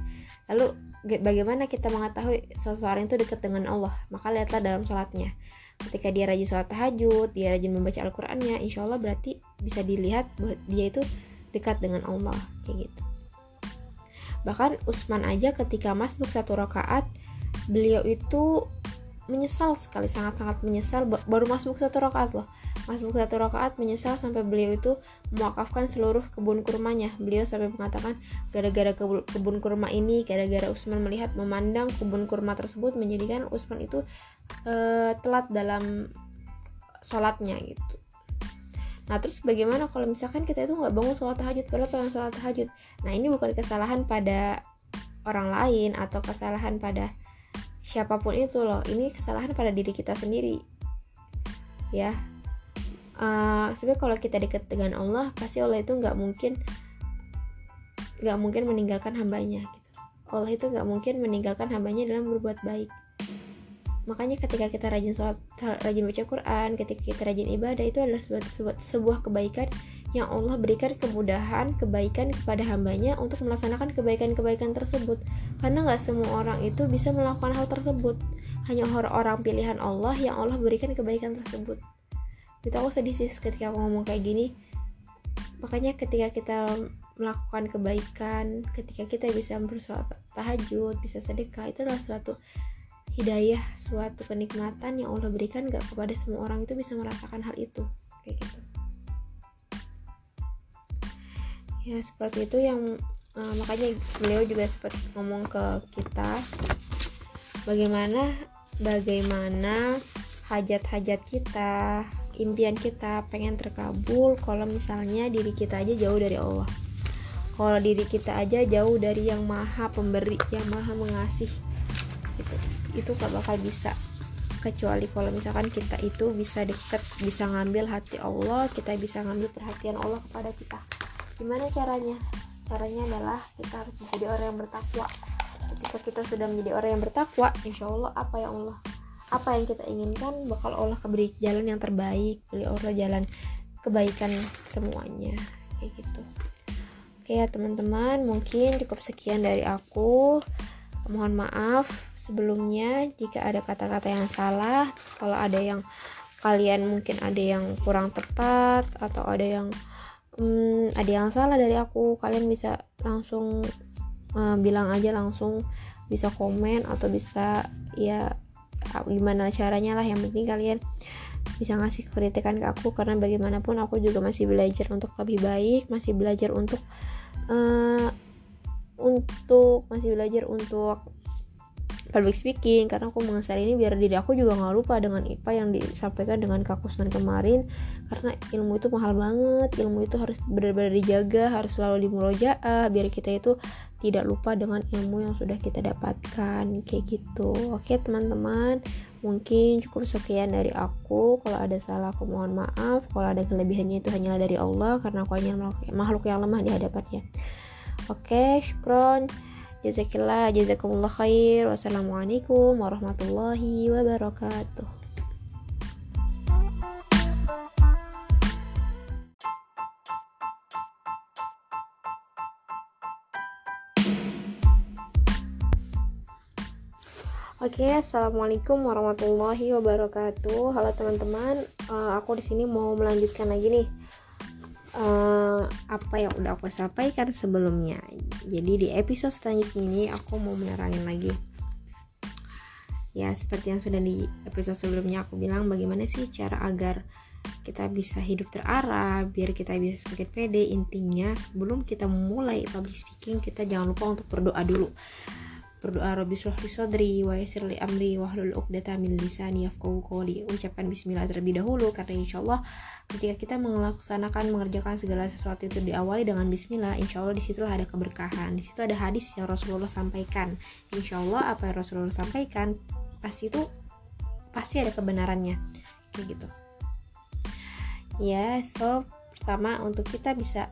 Lalu bagaimana kita mengetahui seseorang itu dekat dengan Allah? Maka lihatlah dalam sholatnya. Ketika dia rajin sholat tahajud dia rajin membaca Al-Qur'annya insya Allah berarti bisa dilihat bahwa dia itu dekat dengan Allah kayak gitu bahkan Usman aja ketika masuk satu rakaat beliau itu menyesal sekali sangat-sangat menyesal. Baru masuk satu rakaat loh. Masuk satu rakaat menyesal sampai beliau itu mewakafkan seluruh kebun kurmanya. Beliau sampai mengatakan gara-gara kebun kurma ini gara-gara Usman melihat memandang kebun kurma tersebut menjadikan Usman itu uh, telat dalam sholatnya gitu Nah terus bagaimana kalau misalkan kita itu nggak bangun sholat tahajud padahal pengen sholat tahajud? Nah ini bukan kesalahan pada orang lain atau kesalahan pada siapa pun itu loh. Ini kesalahan pada diri kita sendiri. Ya. Uh, Sebenarnya kalau kita dekat dengan Allah Pasti Allah itu nggak mungkin nggak mungkin meninggalkan hambanya gitu. Allah itu nggak mungkin meninggalkan hambanya dalam berbuat baik makanya ketika kita rajin sholat rajin baca Quran ketika kita rajin ibadah itu adalah sebuah, sebuah, sebuah kebaikan yang Allah berikan kemudahan kebaikan kepada hambanya untuk melaksanakan kebaikan-kebaikan tersebut. Karena nggak semua orang itu bisa melakukan hal tersebut. Hanya orang-orang pilihan Allah yang Allah berikan kebaikan tersebut. Itu aku sedih sih ketika aku ngomong kayak gini. Makanya ketika kita melakukan kebaikan ketika kita bisa bersolat tahajud bisa sedekah itu adalah suatu hidayah suatu kenikmatan yang Allah berikan gak kepada semua orang itu bisa merasakan hal itu. Kayak gitu. Ya seperti itu yang uh, makanya beliau juga sempat ngomong ke kita bagaimana bagaimana hajat-hajat kita impian kita pengen terkabul kalau misalnya diri kita aja jauh dari Allah. Kalau diri kita aja jauh dari yang maha pemberi yang maha mengasih gitu itu gak bakal bisa. Kecuali kalau misalkan kita itu bisa deket bisa ngambil hati Allah kita bisa ngambil perhatian Allah kepada kita. Gimana caranya? Caranya adalah kita harus menjadi orang yang bertakwa. Ketika kita sudah menjadi orang yang bertakwa insya Allah apa yang Allah apa yang kita inginkan bakal Allah beri jalan yang terbaik beri Allah jalan kebaikan semuanya. Kayak gitu. Oke ya teman-teman mungkin cukup sekian dari aku. Mohon maaf sebelumnya jika ada kata-kata yang salah kalau ada yang kalian mungkin ada yang kurang tepat atau ada yang hmm, ada yang salah dari aku kalian bisa langsung uh, bilang aja langsung bisa komen atau bisa ya gimana caranya lah yang penting kalian bisa ngasih kritikan ke aku karena bagaimanapun aku juga masih belajar untuk lebih baik masih belajar untuk uh, untuk masih belajar untuk public speaking karena aku mengasah ini biar diri aku juga nggak lupa dengan IPA yang disampaikan dengan kakusan kemarin. Karena ilmu itu mahal banget ilmu itu harus benar-benar dijaga harus selalu dimurojaah biar kita itu tidak lupa dengan ilmu yang sudah kita dapatkan kayak gitu. Oke teman-teman mungkin cukup sekian dari aku. Kalau ada salah aku mohon maaf. Kalau ada kelebihannya itu hanyalah dari Allah karena aku hanya makhluk yang lemah di hadapannya. Oke, syukron. Jazakillah, jazakumullah khair. Wassalamualaikum warahmatullahi wabarakatuh. Oke, assalamualaikum warahmatullahi wabarakatuh. Halo teman-teman, uh, aku di sini mau melanjutkan lagi nih uh, apa yang udah aku sampaikan sebelumnya. Jadi di episode selanjutnya ini aku mau menerangin lagi. Ya, seperti yang sudah di episode sebelumnya aku bilang bagaimana sih cara agar kita bisa hidup terarah, biar kita bisa semakin pede. Intinya sebelum kita memulai public speaking, kita jangan lupa untuk berdoa dulu berdoa Rabbi shrah li wa yassir li amri wahlul 'uqdatam min lisani yafqahu qawli. Ucapkan bismillah terlebih dahulu karena insyaallah ketika kita melaksanakan mengerjakan segala sesuatu itu diawali dengan bismillah insyaallah di situlah ada keberkahan. Di situ ada hadis yang Rasulullah sampaikan. Insyaallah apa yang Rasulullah sampaikan pasti itu pasti ada kebenarannya. Kayak gitu. Ya so pertama untuk kita bisa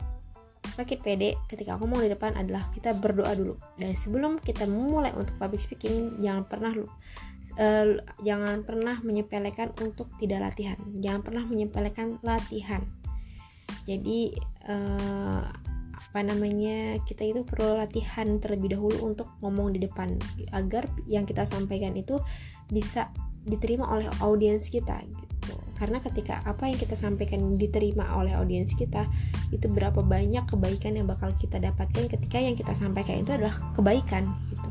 semakin pede ketika ngomong di depan adalah kita berdoa dulu. Dan sebelum kita memulai untuk public speaking jangan pernah uh, jangan pernah menyepelekan untuk tidak latihan. Jangan pernah menyepelekan latihan. Jadi uh, apa namanya kita itu perlu latihan terlebih dahulu untuk ngomong di depan agar yang kita sampaikan itu bisa diterima oleh audiens kita gitu karena ketika apa yang kita sampaikan diterima oleh audiens kita itu berapa banyak kebaikan yang bakal kita dapatkan ketika yang kita sampaikan itu adalah kebaikan gitu.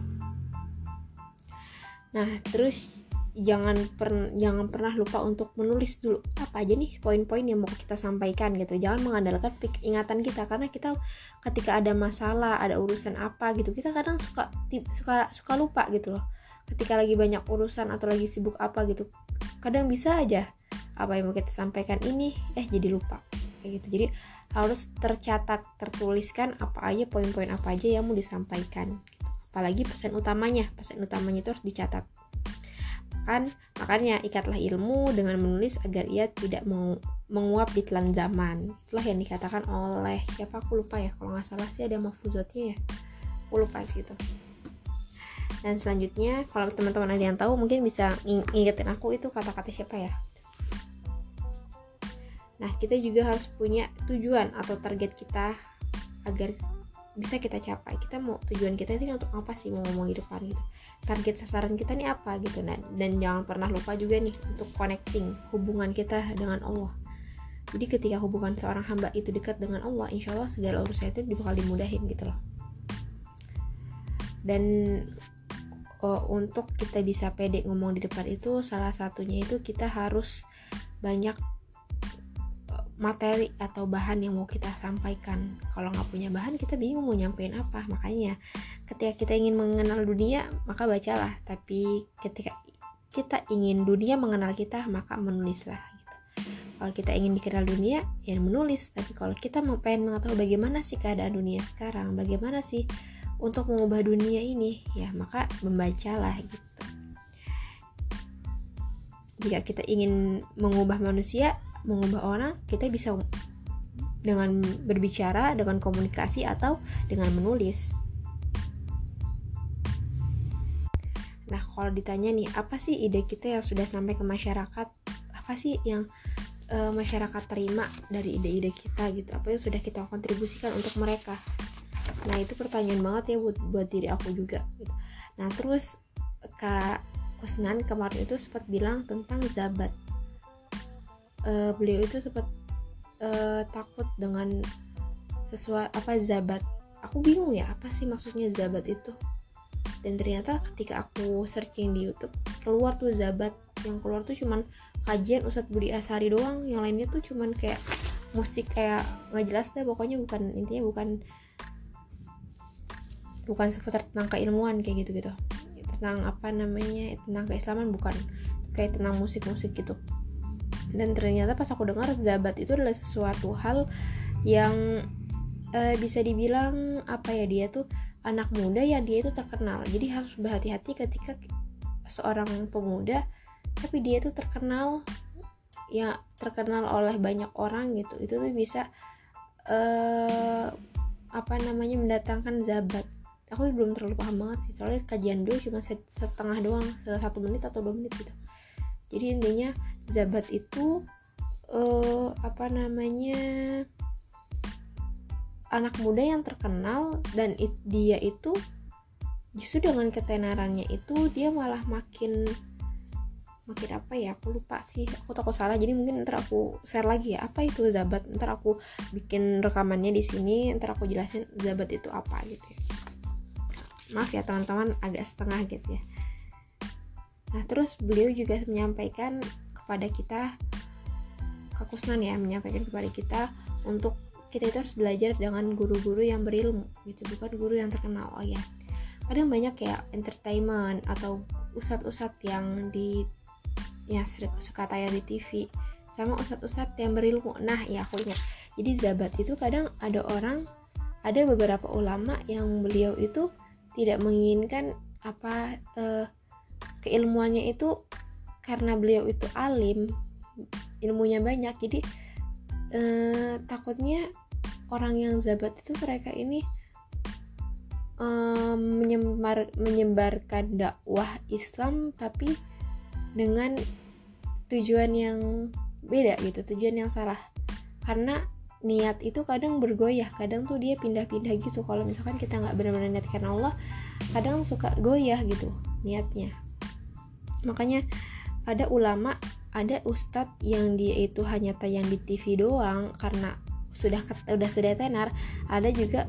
Nah terus jangan per, jangan pernah lupa untuk menulis dulu apa aja nih poin-poin yang mau kita sampaikan gitu. Jangan mengandalkan ingatan kita karena kita ketika ada masalah ada urusan apa gitu kita kadang suka suka suka lupa gitu loh ketika lagi banyak urusan atau lagi sibuk apa gitu kadang bisa aja apa yang mau kita sampaikan ini eh jadi lupa. Kayak gitu. Jadi harus tercatat tertuliskan apa aja poin-poin apa aja yang mau disampaikan. Apalagi pesan utamanya. Pesan utamanya itu harus dicatat. Kan makanya ikatlah ilmu dengan menulis agar ia tidak menguap di telan zaman. Itulah yang dikatakan oleh siapa? Aku lupa ya. Kalau nggak salah sih ada mafuzotnya ya. Aku lupa sih itu dan selanjutnya kalau teman-teman ada yang tahu mungkin bisa ngingetin aku itu kata-kata siapa ya? Nah kita juga harus punya tujuan atau target kita agar bisa kita capai. Kita mau tujuan kita ini untuk apa sih mau ngomong di depan gitu? Target sasaran kita nih apa gitu? Nah dan jangan pernah lupa juga nih untuk connecting hubungan kita dengan Allah. Jadi ketika hubungan seorang hamba itu dekat dengan Allah insya Allah segala urusan itu bakal dimudahin gitu loh. Dan uh, untuk kita bisa pede ngomong di depan itu salah satunya itu kita harus banyak materi atau bahan yang mau kita sampaikan. Kalau nggak punya bahan kita bingung mau nyampein apa. Makanya ketika kita ingin mengenal dunia maka bacalah. Tapi ketika kita ingin dunia mengenal kita maka menulislah gitu. kalau kita ingin dikenal dunia ya menulis. Tapi kalau kita mau pengen mengetahui bagaimana sih keadaan dunia sekarang bagaimana sih untuk mengubah dunia ini ya maka membacalah gitu. Jika kita ingin mengubah manusia mengubah orang kita bisa dengan berbicara dengan komunikasi atau dengan menulis. Nah kalau ditanya nih apa sih ide kita yang sudah sampai ke masyarakat? Apa sih yang e, masyarakat terima dari ide-ide kita gitu? Apa yang sudah kita kontribusikan untuk mereka nah itu pertanyaan banget ya buat buat diri aku juga gitu. nah terus kak Kusnan kemarin itu sempat bilang tentang zabat. Uh, beliau itu sempat uh, takut dengan sesuatu apa zabat. Aku bingung ya apa sih maksudnya zabat itu? Dan ternyata ketika aku searching di YouTube keluar tuh zabat. Yang keluar tuh cuman kajian Ustadz Budi Asari doang. Yang lainnya tuh cuman kayak musik kayak nggak jelas deh pokoknya bukan intinya bukan bukan seputar tentang keilmuan kayak gitu gitu tentang apa namanya tentang keislaman bukan. Kayak tentang musik-musik gitu. Dan ternyata pas aku dengar zabat itu adalah sesuatu hal yang uh, bisa dibilang apa ya dia tuh anak muda ya dia itu terkenal. Jadi harus berhati-hati ketika seorang pemuda tapi dia tuh terkenal ya terkenal oleh banyak orang gitu. Itu tuh bisa uh, apa namanya mendatangkan zabat aku belum terlalu paham banget sih soalnya kajian dulu cuma setengah doang satu menit atau dua menit gitu. Jadi intinya Zabat itu uh, apa namanya anak muda yang terkenal dan it, dia itu justru dengan ketenarannya itu dia malah makin makin apa ya aku lupa sih aku takut salah. Jadi mungkin ntar aku share lagi ya apa itu zabat? Ntar aku bikin rekamannya di sini ntar aku jelasin zabat itu apa gitu ya maaf ya teman-teman agak setengah gitu ya. Nah terus beliau juga menyampaikan kepada kita Kakusnan ya menyampaikan kepada kita untuk kita itu harus belajar dengan guru-guru yang berilmu gitu bukan guru yang terkenal oh ya kadang banyak ya entertainment atau ustadz-ustadz yang di ya suka tayang di TV sama ustadz-ustadz yang berilmu. Nah ya aku ingat. Jadi zabat itu kadang ada orang ada beberapa ulama yang beliau itu tidak menginginkan apa eh, keilmuannya itu karena beliau itu alim ilmunya banyak. Jadi eh, takutnya orang yang zabat itu mereka ini eh, menyebar menyebarkan dakwah Islam tapi dengan tujuan yang beda gitu tujuan yang salah. Karena niat itu kadang bergoyah kadang tuh dia pindah-pindah gitu. Kalau misalkan kita nggak benar-benar niat karena Allah kadang suka goyah gitu niatnya. Makanya ada ulama ada ustadz yang dia itu hanya tayang di TV doang karena sudah udah sudah tenar. Ada juga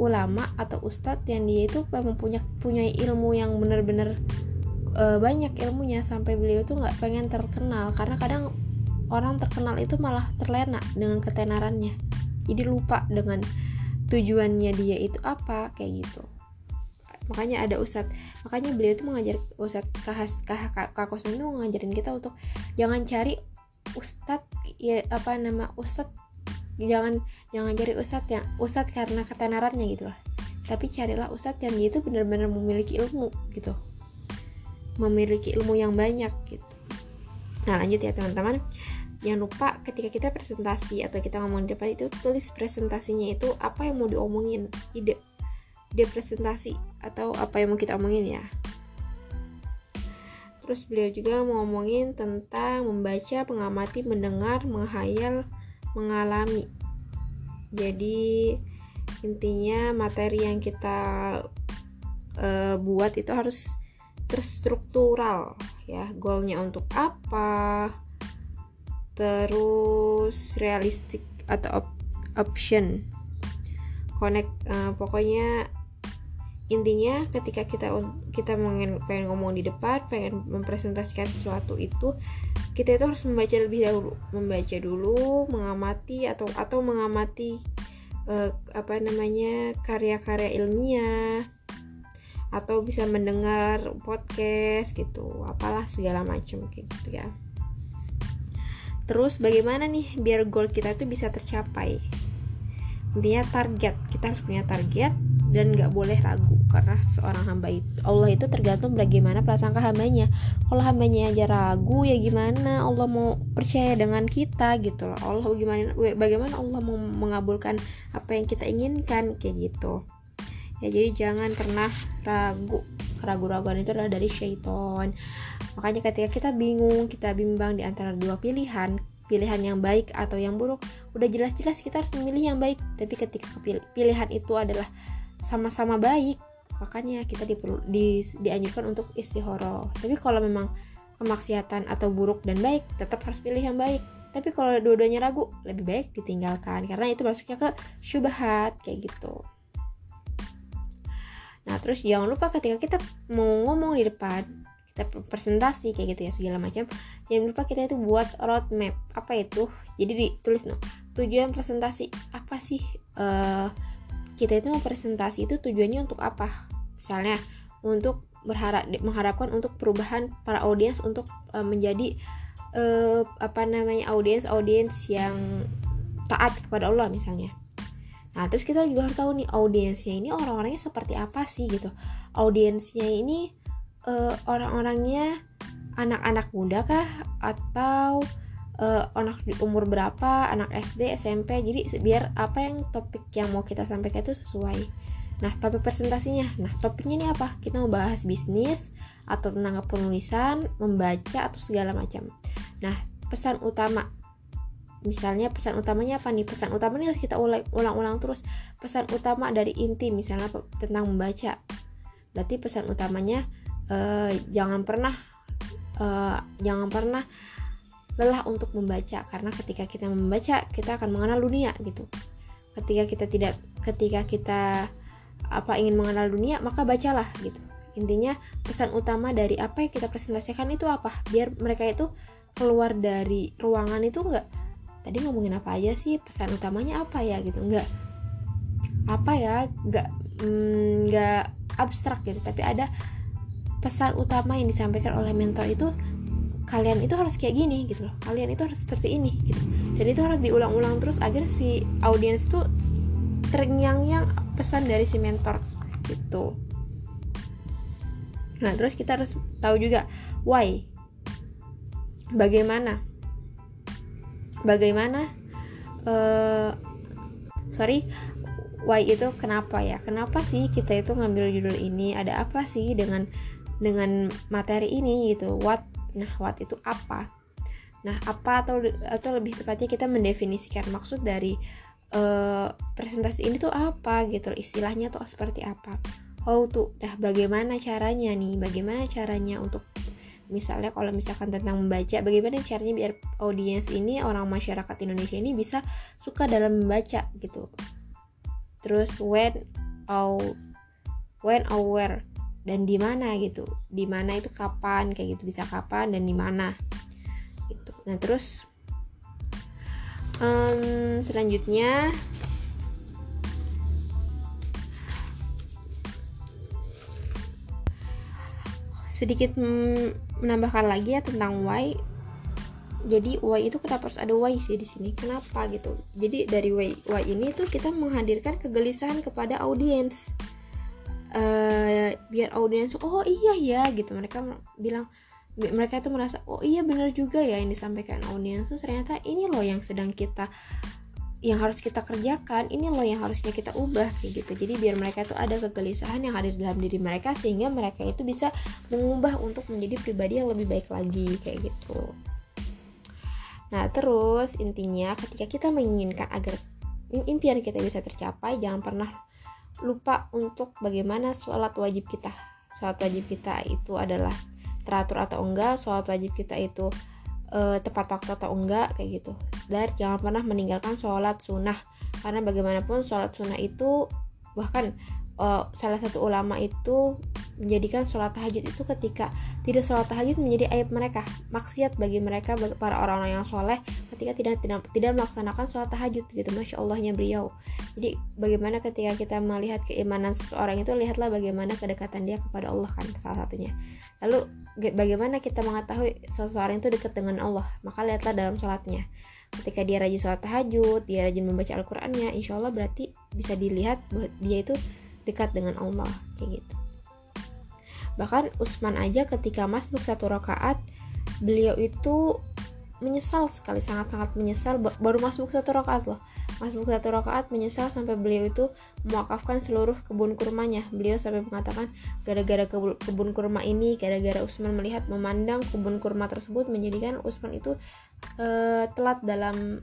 ulama atau ustadz yang dia itu memang punya ilmu yang benar-benar e, banyak ilmunya. Sampai beliau tuh nggak pengen terkenal. Karena kadang orang terkenal itu malah terlena dengan ketenarannya. Jadi lupa dengan tujuannya dia itu apa kayak gitu. Makanya ada ustadz makanya beliau itu mengajar ustadz kahas kah kakosan itu ngajarin kita untuk jangan cari ustadz ya apa nama ustadz jangan jangan cari ustadz yang ustadz karena ketenarannya gitu loh tapi carilah ustadz yang dia itu benar-benar memiliki ilmu gitu. Memiliki ilmu yang banyak gitu. Nah lanjut ya teman-teman jangan lupa ketika kita presentasi atau kita ngomong di depan itu tulis presentasinya itu apa yang mau diomongin. Ide ide presentasi atau apa yang mau kita omongin ya. Terus beliau juga mau ngomongin tentang membaca mengamati mendengar menghayal mengalami. Jadi intinya materi yang kita uh, buat itu harus terstruktural ya. Goalnya untuk apa terus realistik atau op option. Connect uh, pokoknya intinya ketika kita kita pengen pengen ngomong di depan pengen mempresentasikan sesuatu itu kita itu harus membaca lebih dahulu. Membaca dulu mengamati atau atau mengamati uh, apa namanya karya-karya ilmiah atau bisa mendengar podcast gitu apalah segala macam kayak gitu ya Terus bagaimana nih biar goal kita itu bisa tercapai? Intinya target, kita harus punya target dan nggak boleh ragu karena seorang hamba itu Allah itu tergantung bagaimana prasangka hambanya. Kalau hambanya aja ragu ya gimana Allah mau percaya dengan kita gitu loh. Allah bagaimana bagaimana Allah mau mengabulkan apa yang kita inginkan kayak gitu. Ya jadi jangan pernah ragu. Keraguan-raguan itu adalah dari syaitan Makanya ketika kita bingung, kita bimbang di antara dua pilihan, pilihan yang baik atau yang buruk, udah jelas-jelas kita harus memilih yang baik. Tapi ketika pilihan itu adalah sama-sama baik, makanya kita diperlu, di, dianjurkan untuk istihoroh. Tapi kalau memang kemaksiatan atau buruk dan baik, tetap harus pilih yang baik. Tapi kalau dua-duanya ragu, lebih baik ditinggalkan karena itu masuknya ke syubhat kayak gitu. Nah, terus jangan lupa ketika kita mau ngomong di depan, kita presentasi kayak gitu ya segala macam. Jangan lupa kita itu buat roadmap apa itu? Jadi ditulis no. Tujuan presentasi apa sih? Uh, kita itu mau presentasi itu tujuannya untuk apa? Misalnya untuk berharap mengharapkan untuk perubahan para audiens untuk uh, menjadi uh, apa namanya audiens audiens yang taat kepada Allah misalnya. Nah, terus kita juga harus tahu nih audiensnya ini orang-orangnya seperti apa sih gitu. Audiensnya ini uh, orang-orangnya anak-anak muda kah? Atau uh, anak di umur berapa? Anak SD SMP jadi biar apa yang topik yang mau kita sampaikan itu sesuai. Nah topik presentasinya. Nah topiknya ini apa? Kita mau bahas bisnis atau tentang penulisan membaca atau segala macam. Nah pesan utama. Misalnya pesan utamanya apa nih? Pesan utama ini harus kita ulang-ulang terus. Pesan utama dari inti misalnya tentang membaca. Berarti pesan utamanya uh, jangan pernah uh, jangan pernah lelah untuk membaca. Karena ketika kita membaca kita akan mengenal dunia gitu. Ketika kita tidak ketika kita apa ingin mengenal dunia maka bacalah gitu. Intinya pesan utama dari apa yang kita presentasikan itu apa? Biar mereka itu keluar dari ruangan itu enggak tadi ngomongin apa aja sih? Pesan utamanya apa ya? Gitu. Enggak apa ya? Enggak enggak mm, abstrak gitu. Tapi ada pesan utama yang disampaikan oleh mentor itu kalian itu harus kayak gini gitu loh. Kalian itu harus seperti ini gitu. Dan itu harus diulang-ulang terus agar si audiens itu terngiang-ngiang pesan dari si mentor gitu. Nah terus kita harus tahu juga why? Bagaimana? Bagaimana uh, sorry why itu kenapa ya? Kenapa sih kita itu ngambil judul ini? Ada apa sih dengan dengan materi ini gitu. What nah what itu apa? Nah apa atau atau lebih tepatnya kita mendefinisikan maksud dari uh, presentasi ini tuh apa gitu istilahnya tuh seperti apa? How to nah bagaimana caranya nih? Bagaimana caranya untuk misalnya kalau misalkan tentang membaca bagaimana caranya biar audiens ini orang masyarakat Indonesia ini bisa suka dalam membaca gitu? Terus when or when or dan di mana gitu. Di mana itu kapan kayak gitu bisa kapan dan di mana. Gitu. Nah terus um, selanjutnya sedikit menambahkan lagi ya tentang why. Jadi why itu kenapa harus ada why sih di sini? Kenapa gitu? Jadi dari why why ini tuh kita menghadirkan kegelisahan kepada audiens uh, biar audiens oh iya ya gitu. Mereka bilang mereka itu merasa oh iya benar juga ya yang disampaikan audiens. Tuh ternyata ini loh yang sedang kita yang harus kita kerjakan ini loh yang harusnya kita ubah kayak gitu. Jadi biar mereka itu ada kegelisahan yang hadir dalam diri mereka sehingga mereka itu bisa mengubah untuk menjadi pribadi yang lebih baik lagi kayak gitu. Nah terus intinya ketika kita menginginkan agar impian kita bisa tercapai jangan pernah lupa untuk bagaimana sholat wajib kita. Sholat wajib kita itu adalah teratur atau enggak sholat wajib kita itu uh, tepat waktu atau enggak kayak gitu. Dan jangan pernah meninggalkan sholat sunnah. Karena bagaimanapun sholat sunnah itu bahkan uh, salah satu ulama itu menjadikan sholat tahajud itu ketika tidak sholat tahajud menjadi aib mereka maksiat bagi mereka para orang-orang yang soleh ketika tidak tidak tidak melaksanakan sholat tahajud gitu. Masya allahnya beliau. Jadi bagaimana ketika kita melihat keimanan seseorang itu lihatlah bagaimana kedekatan dia kepada Allah kan salah satunya. Lalu bagaimana kita mengetahui seseorang itu dekat dengan Allah? Maka lihatlah dalam sholatnya. Ketika dia rajin sholat tahajud dia rajin membaca Al-Qur'annya insya Allah berarti bisa dilihat bahwa dia itu dekat dengan Allah kayak gitu. Bahkan Usman aja ketika masuk satu rakaat beliau itu menyesal sekali sangat-sangat menyesal. Baru masuk satu rakaat loh. Masuk satu rakaat menyesal sampai beliau itu mewakafkan seluruh kebun kurmanya. Beliau sampai mengatakan gara-gara kebun kurma ini gara-gara Usman melihat memandang kebun kurma tersebut menjadikan Usman itu uh, telat dalam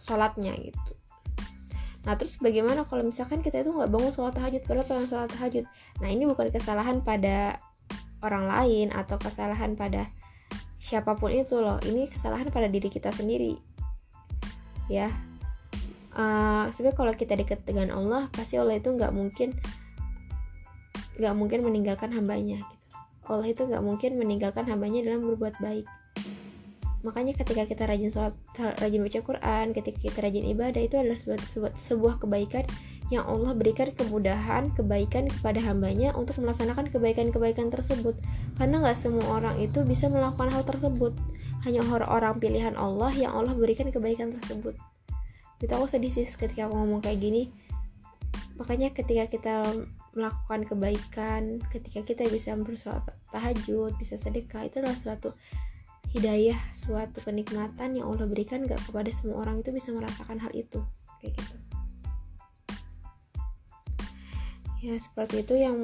sholatnya gitu Nah terus bagaimana kalau misalkan kita itu nggak bangun sholat tahajud padahal pengen sholat tahajud? Nah ini bukan kesalahan pada orang lain atau kesalahan pada siapa pun itu loh. Ini kesalahan pada diri kita sendiri. Ya. Uh, Sebenarnya kalau kita dekat dengan Allah Pasti Allah itu nggak mungkin nggak mungkin meninggalkan hambanya gitu. Allah itu nggak mungkin meninggalkan hambanya dalam berbuat baik makanya ketika kita rajin sholat rajin baca Quran ketika kita rajin ibadah itu adalah sebuah, sebuah, sebuah kebaikan yang Allah berikan kemudahan kebaikan kepada hambanya untuk melaksanakan kebaikan-kebaikan tersebut. Karena nggak semua orang itu bisa melakukan hal tersebut. Hanya orang-orang pilihan Allah yang Allah berikan kebaikan tersebut. Itu aku sedih sih ketika aku ngomong kayak gini. Makanya ketika kita melakukan kebaikan ketika kita bisa bersolat tahajud bisa sedekah itu adalah suatu hidayah suatu kenikmatan yang Allah berikan gak kepada semua orang itu bisa merasakan hal itu. Kayak gitu. Ya seperti itu yang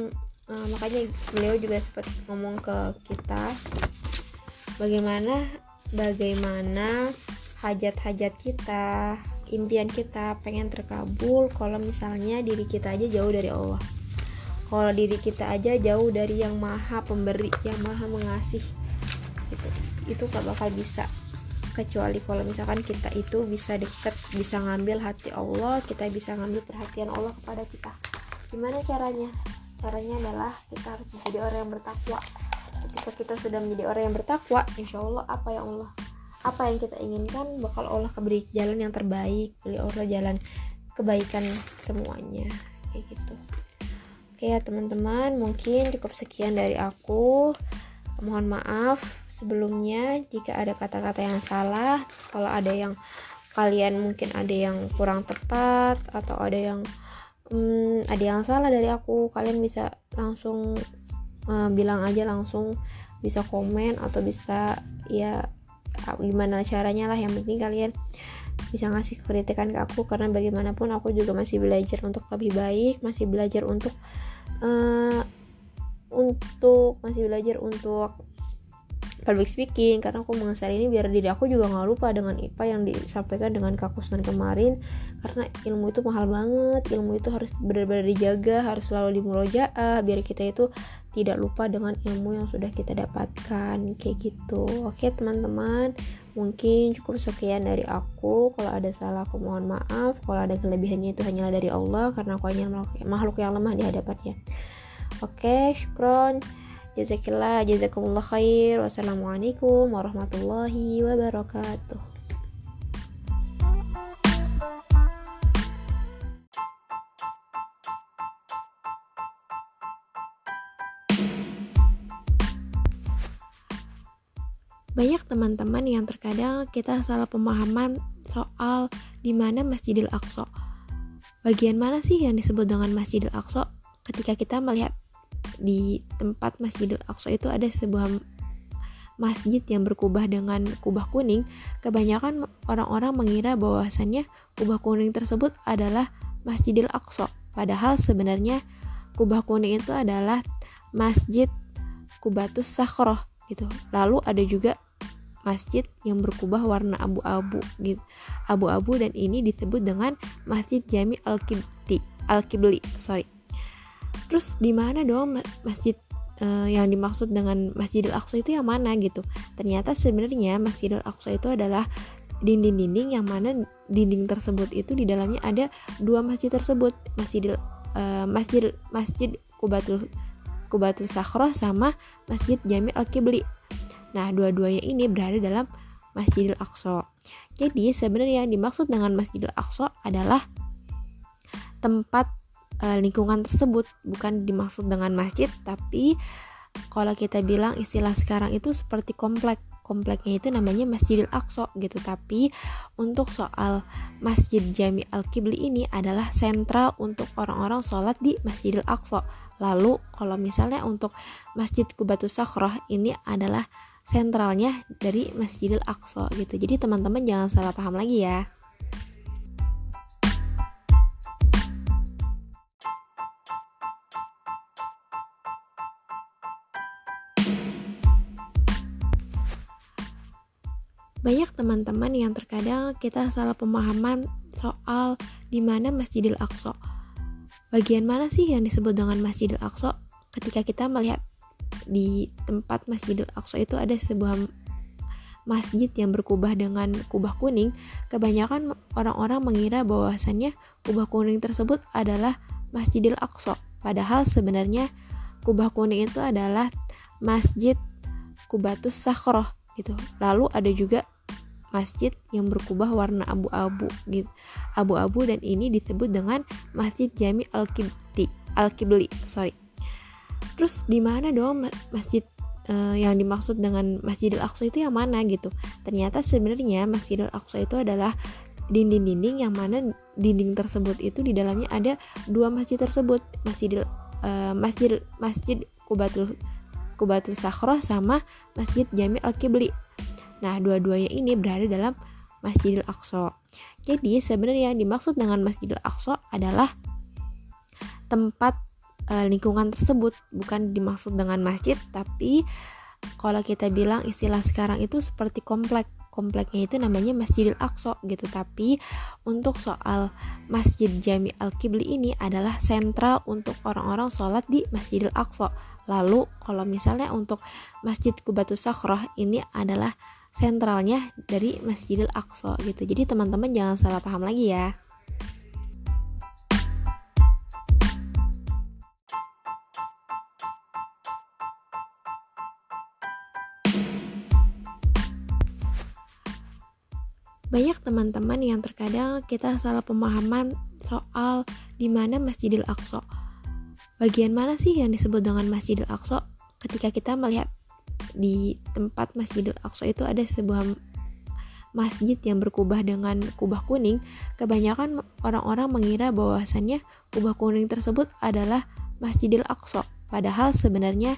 uh, makanya beliau juga sempat ngomong ke kita bagaimana bagaimana hajat-hajat kita impian kita pengen terkabul kalau misalnya diri kita aja jauh dari Allah. Kalau diri kita aja jauh dari yang maha pemberi yang maha mengasih gitu. Itu gak bakal bisa. Kecuali kalau misalkan kita itu bisa deket bisa ngambil hati Allah kita bisa ngambil perhatian Allah kepada kita. Gimana caranya? Caranya adalah kita harus menjadi orang yang bertakwa. Ketika kita sudah menjadi orang yang bertakwa insya Allah apa yang Allah apa yang kita inginkan bakal Allah beri jalan yang terbaik beri Allah jalan kebaikan semuanya. Kayak gitu. Oke ya teman-teman mungkin cukup sekian dari aku. Mohon maaf sebelumnya jika ada kata-kata yang salah kalau ada yang kalian mungkin ada yang kurang tepat atau ada yang hmm, ada yang salah dari aku kalian bisa langsung uh, bilang aja langsung bisa komen atau bisa ya gimana caranya lah yang penting kalian bisa ngasih kritikan ke aku karena bagaimanapun aku juga masih belajar untuk lebih baik masih belajar untuk uh, untuk masih belajar untuk public speaking karena aku mengasah ini biar diri aku juga nggak lupa dengan IPA yang disampaikan dengan kakusan kemarin. Karena ilmu itu mahal banget ilmu itu harus benar-benar dijaga harus selalu dimurojaah biar kita itu tidak lupa dengan ilmu yang sudah kita dapatkan kayak gitu. Oke teman-teman mungkin cukup sekian dari aku. Kalau ada salah aku mohon maaf. Kalau ada kelebihannya itu hanyalah dari Allah karena aku hanya makhluk yang lemah di hadapannya. Oke syukron Jazakillah, jazakumullah khair. Wassalamualaikum warahmatullahi wabarakatuh. Banyak teman-teman yang terkadang kita salah pemahaman soal di mana Masjidil Aqsa. Bagian mana sih yang disebut dengan Masjidil Aqsa ketika kita melihat di tempat Masjidil Aqsa itu ada sebuah masjid yang berkubah dengan kubah kuning, kebanyakan orang-orang mengira bahwasannya kubah kuning tersebut adalah Masjidil Aqsa. Padahal sebenarnya kubah kuning itu adalah Masjid Kubatus Sakhroh gitu. Lalu ada juga masjid yang berkubah warna abu-abu gitu. Abu-abu dan ini disebut dengan Masjid Jami Al-Kibli. Al-Kibli, sorry terus di mana dong masjid uh, yang dimaksud dengan Masjidil Aqsa itu yang mana gitu? Ternyata sebenarnya Masjidil Aqsa itu adalah dinding-dinding yang mana dinding tersebut itu di dalamnya ada dua masjid tersebut. Masjidil uh, Masjid Masjid Kubatul Kubatul Sakhroh sama Masjid Jami Al Kibli nah dua-duanya ini berada dalam Masjidil Aqsa. Jadi sebenarnya yang dimaksud dengan Masjidil Aqsa adalah tempat uh, lingkungan tersebut. Bukan dimaksud dengan masjid tapi kalau kita bilang istilah sekarang itu seperti komplek. Kompleknya itu namanya Masjidil Aqsa gitu. Tapi untuk soal Masjid Jami Al-Kibli ini adalah sentral untuk orang-orang sholat di Masjidil Aqsa. Lalu kalau misalnya untuk Masjid Kubatus Sakhroh ini adalah sentralnya dari Masjidil Aqsa gitu. Jadi teman-teman jangan salah paham lagi ya banyak teman-teman yang terkadang kita salah pemahaman soal di mana Masjidil Aqsa. Bagian mana sih yang disebut dengan Masjidil Aqsa? Ketika kita melihat di tempat Masjidil Aqsa itu ada sebuah masjid yang berkubah dengan kubah kuning, kebanyakan orang-orang mengira bahwasannya kubah kuning tersebut adalah Masjidil Aqsa. Padahal sebenarnya kubah kuning itu adalah Masjid Kubatus Sakhroh gitu. Lalu ada juga masjid yang berkubah warna abu-abu gitu. Abu-abu dan ini disebut dengan Masjid Jami Al-Kibli. Al-Kibli, sorry. Terus di mana dong masjid uh, yang dimaksud dengan Masjidil Aqsa itu yang mana gitu? Ternyata sebenarnya Masjidil Aqsa itu adalah dinding-dinding yang mana dinding tersebut itu di dalamnya ada dua masjid tersebut masjidil uh, masjid masjid kubatul kubatul sakhroh sama masjid jami al kibli Nah, dua-duanya ini berada dalam Masjidil Aqsa. Jadi, sebenarnya yang dimaksud dengan Masjidil Aqsa adalah tempat e, lingkungan tersebut, bukan dimaksud dengan masjid, tapi kalau kita bilang istilah sekarang itu seperti komplek. Kompleknya itu namanya Masjidil Aqsa gitu. Tapi untuk soal Masjid Jami Al-Kibli ini adalah sentral untuk orang-orang sholat di Masjidil Aqsa. Lalu kalau misalnya untuk Masjid Kubatus Sakhroh ini adalah sentralnya dari Masjidil Aqsa gitu. Jadi teman-teman jangan salah paham lagi ya. Banyak teman-teman yang terkadang kita salah pemahaman soal di mana Masjidil Aqsa. Bagian mana sih yang disebut dengan Masjidil Aqsa ketika kita melihat di tempat Masjidil Aqsa itu ada sebuah masjid yang berkubah dengan kubah kuning, kebanyakan orang-orang mengira bahwasannya kubah kuning tersebut adalah Masjidil Aqsa. Padahal sebenarnya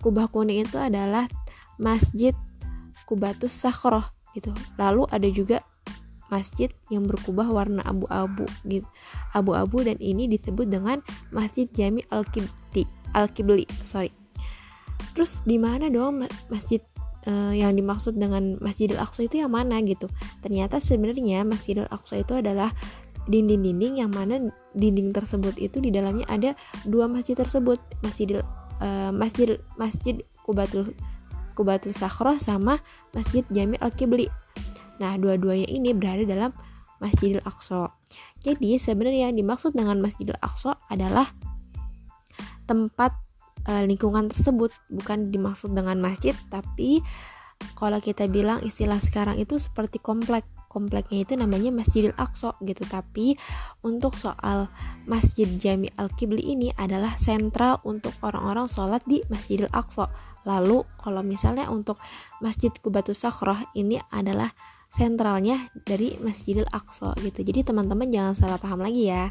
kubah kuning itu adalah Masjid Kubatus Sakhroh gitu. Lalu ada juga masjid yang berkubah warna abu-abu gitu. Abu-abu dan ini disebut dengan Masjid Jami Al-Kibli. Al-Kibli, sorry terus di mana dong masjid uh, yang dimaksud dengan Masjidil Aqsa itu yang mana gitu. Ternyata sebenarnya Masjidil Aqsa itu adalah dinding-dinding yang mana dinding tersebut itu di dalamnya ada dua masjid tersebut masjidil uh, masjid masjid kubatul kubatul sakhroh sama masjid jami al kibli nah dua-duanya ini berada dalam masjidil aqsa. Jadi sebenarnya yang dimaksud dengan masjidil aqsa adalah tempat uh, lingkungan tersebut. Bukan dimaksud dengan masjid tapi kalau kita bilang istilah sekarang itu seperti komplek. Kompleknya itu namanya Masjidil Aqsa gitu. Tapi untuk soal Masjid Jami Al Kibli ini adalah sentral untuk orang-orang sholat di Masjidil Aqsa. Lalu kalau misalnya untuk Masjid Kubatus Sakhroh ini adalah sentralnya dari Masjidil Aqsa gitu. Jadi teman-teman jangan salah paham lagi ya